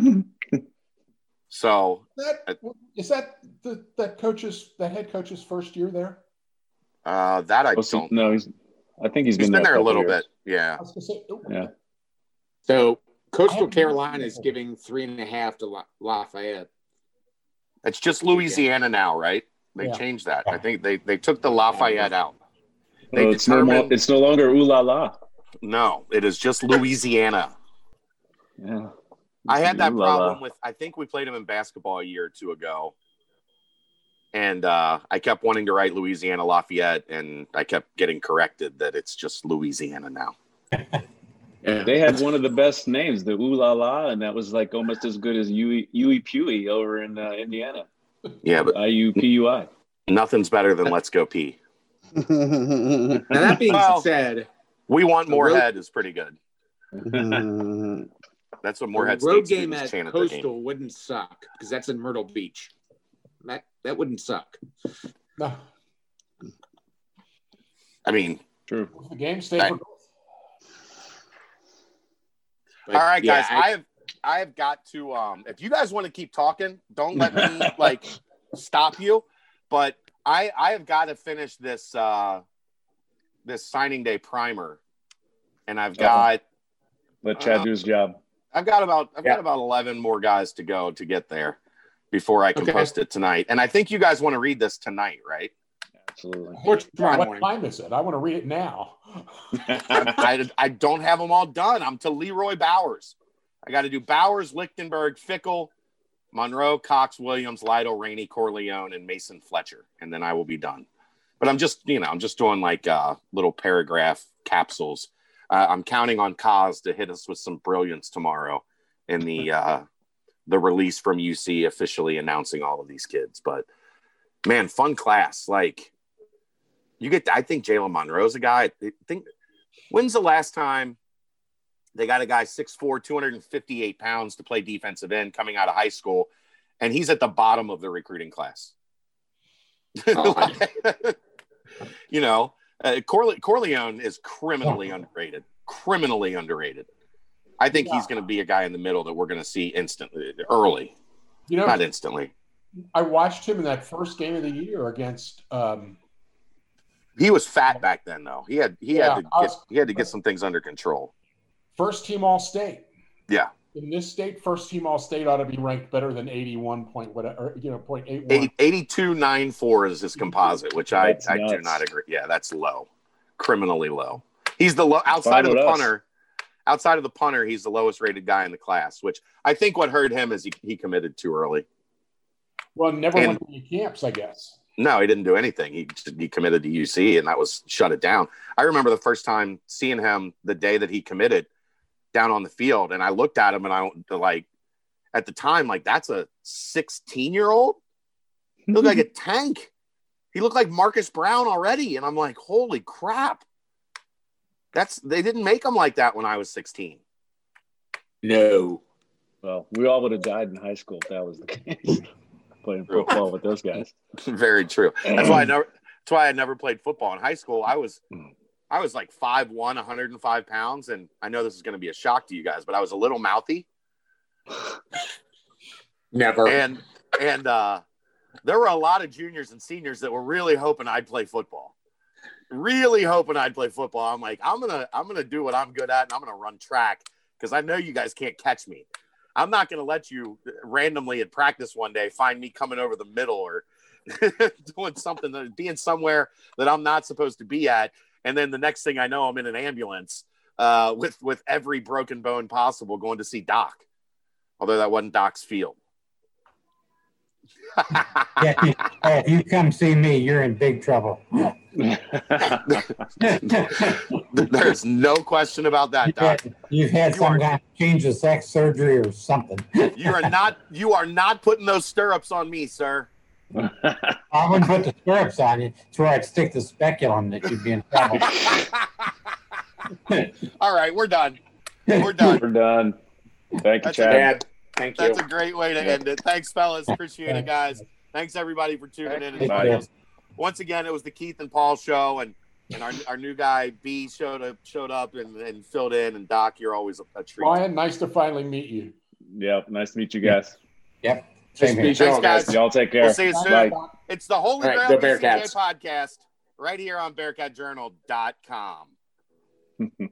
A: so
K: that is that the that coach's that head coach's first year there.
A: uh, that I
G: Oh, so-
A: don't.
G: no, he's. I think he's
A: He's
G: been,
A: been there a little
G: years.
A: bit. Yeah.
K: I was say,
G: Yeah.
E: So Coastal Carolina is giving three and a half to La- Lafayette.
A: It's just Louisiana now, right? They
K: Yeah.
A: changed that. I think they they took the Lafayette out. They
G: Oh, it's no more, it's no longer ooh la la.
A: No, it is just Louisiana.
G: Yeah.
A: I had that
G: Ooh la la.
A: problem with I think we played them in basketball a year or two ago. And uh, I kept wanting to write Louisiana Lafayette, and I kept getting corrected that it's just Louisiana now.
E: Yeah.
G: They had one of the best names, the ooh la la, and that was like almost as good as Huey Huey Pewey over in uh, Indiana.
A: Yeah, but
G: I U P U I.
A: nothing's better than Let's Go Pee.
E: Now that being
A: Well-
E: said,
A: We want
E: The
A: more
E: road-
A: head is pretty good. That's what
E: the
A: Moorhead
E: road
A: State
E: game at
A: chant at game.
E: Coastal wouldn't suck because that's in Myrtle Beach. That that wouldn't suck.
K: no,
A: I mean,
G: True.
K: the game stayed
A: I-
K: for
E: But,
A: all right,
E: yeah,
A: guys, I, have I have got to. Um, if you guys want to keep talking, don't let me like stop you. But I I have got to finish this uh, this signing day primer, and I've got
G: Let Chad
A: Uh,
G: do his job.
A: I've got about I've
E: Yeah.
A: got about eleven more guys to go to get there before I can
E: Okay.
A: post it tonight. And I think you guys want to read this tonight, right?
G: Absolutely.
E: Or tomorrow
K: What
E: morning.
K: time is it? I want to read it now.
A: I, I don't have them all done. I'm to Leroy Bowers. I got to do Bowers, Lichtenberg, Fickell, Monroe, Cox, Williams, Lytle, Rainey, Corleone, and Mason Fletcher, and then I will be done. But I'm just, you know, I'm just doing like uh, little paragraph capsules. Uh, I'm counting on Kaz to hit us with some brilliance tomorrow in the uh, the release from UC officially announcing all of these kids. But man, fun class. Like you get, I think Jalen Monroe's a guy. I think when's the last time they got a guy 6'4, 258 pounds to play defensive end coming out of high school, and he's at the bottom of the recruiting class.
E: Oh.
A: you know, uh, Corle- Corleone is criminally underrated. Criminally underrated. I think he's going to be a guy in the middle that we're going to see instantly, early,
K: You know,
A: not instantly.
K: I watched him in that first game of the year against. Um,
A: He was fat back then, though. He had he
K: Yeah,
A: had to
K: I
A: get
K: was-
A: he had to get some things under control.
K: first team All State.
A: Yeah,
K: In this state, first team All State ought to be ranked better than eighty-one point whatever, you know, point eight one.
A: Eight- 8294 is his composite, which I,
G: That's
A: I do not agree. Yeah, that's low, criminally low. He's the low outside of
G: with
A: the
G: us.
A: punter. Outside of the punter, he's the lowest rated guy in the class. Which I think what hurt him is he, he committed too early.
K: Well, never
A: And-
K: went to any camps, I guess.
A: No, he didn't do anything. He he committed to UC, and that was shut it down. I remember the first time seeing him the day that he committed down on the field, and I looked at him, and I like at the time like that's a 16 year old. He looked like a tank. He looked like Marcus Brown already, and I'm like, holy crap! That's they didn't make him like that when I was 16.
E: no.
G: Well, we all would have died in high school if that was the case. Playing football with those guys.
A: Very true. That's why I never. That's why I never played football in high school. I was, hmm. I was like 5'1", 105 pounds, and I know this is going to be a shock to you guys, but I was a little mouthy,
E: Never.
A: and and uh, there were a lot of juniors and seniors that were really hoping I'd play football. Really hoping I'd play football. I'm like, I'm gonna, I'm gonna do what I'm good at, and I'm gonna run track because I know you guys can't catch me. I'm not gonna let you randomly at practice one day find me coming over the middle or doing something that being somewhere that I'm not supposed to be at and then the next thing I know, I'm in an ambulance uh, with with every broken bone possible, going to see Doc. Although that wasn't Doc's field.
J: Yeah, if you, hey, you come see me, you're in big trouble.
A: There's no question about that,
J: You've
A: Doc.
J: had, you've had some kind of change of sex surgery or something.
A: You are not you are not putting those stirrups on me, sir.
J: I wouldn't put the stirrups on you. It's where I'd stick the speculum that you'd be in trouble.
A: All right, we're done. We're done.
G: We're done. Thank you,
A: That's a
G: Chad.
E: Dad, thank you.
A: That's a great way to end it. Thanks, fellas. Appreciate it, guys. Thanks everybody for tuning in.
J: Thank
G: you.
A: Once again, it was the Keith and Paul show, and and our, our new guy B showed up showed up and, and filled in. And Doc, you're always a, a treat.
K: Ryan, nice to finally meet you.
G: Yep. Nice to meet you guys.
J: Yep.
E: Nice
J: Same
E: to
J: here.
E: you
A: Thanks,
E: all, guys.
A: guys.
G: Y'all take care.
A: We'll see you soon.
G: Bye.
A: It's the Holy
E: All right,
A: Grail
E: go
A: BCJ
E: Bearcats.
A: podcast right here on BearcatJournal.com.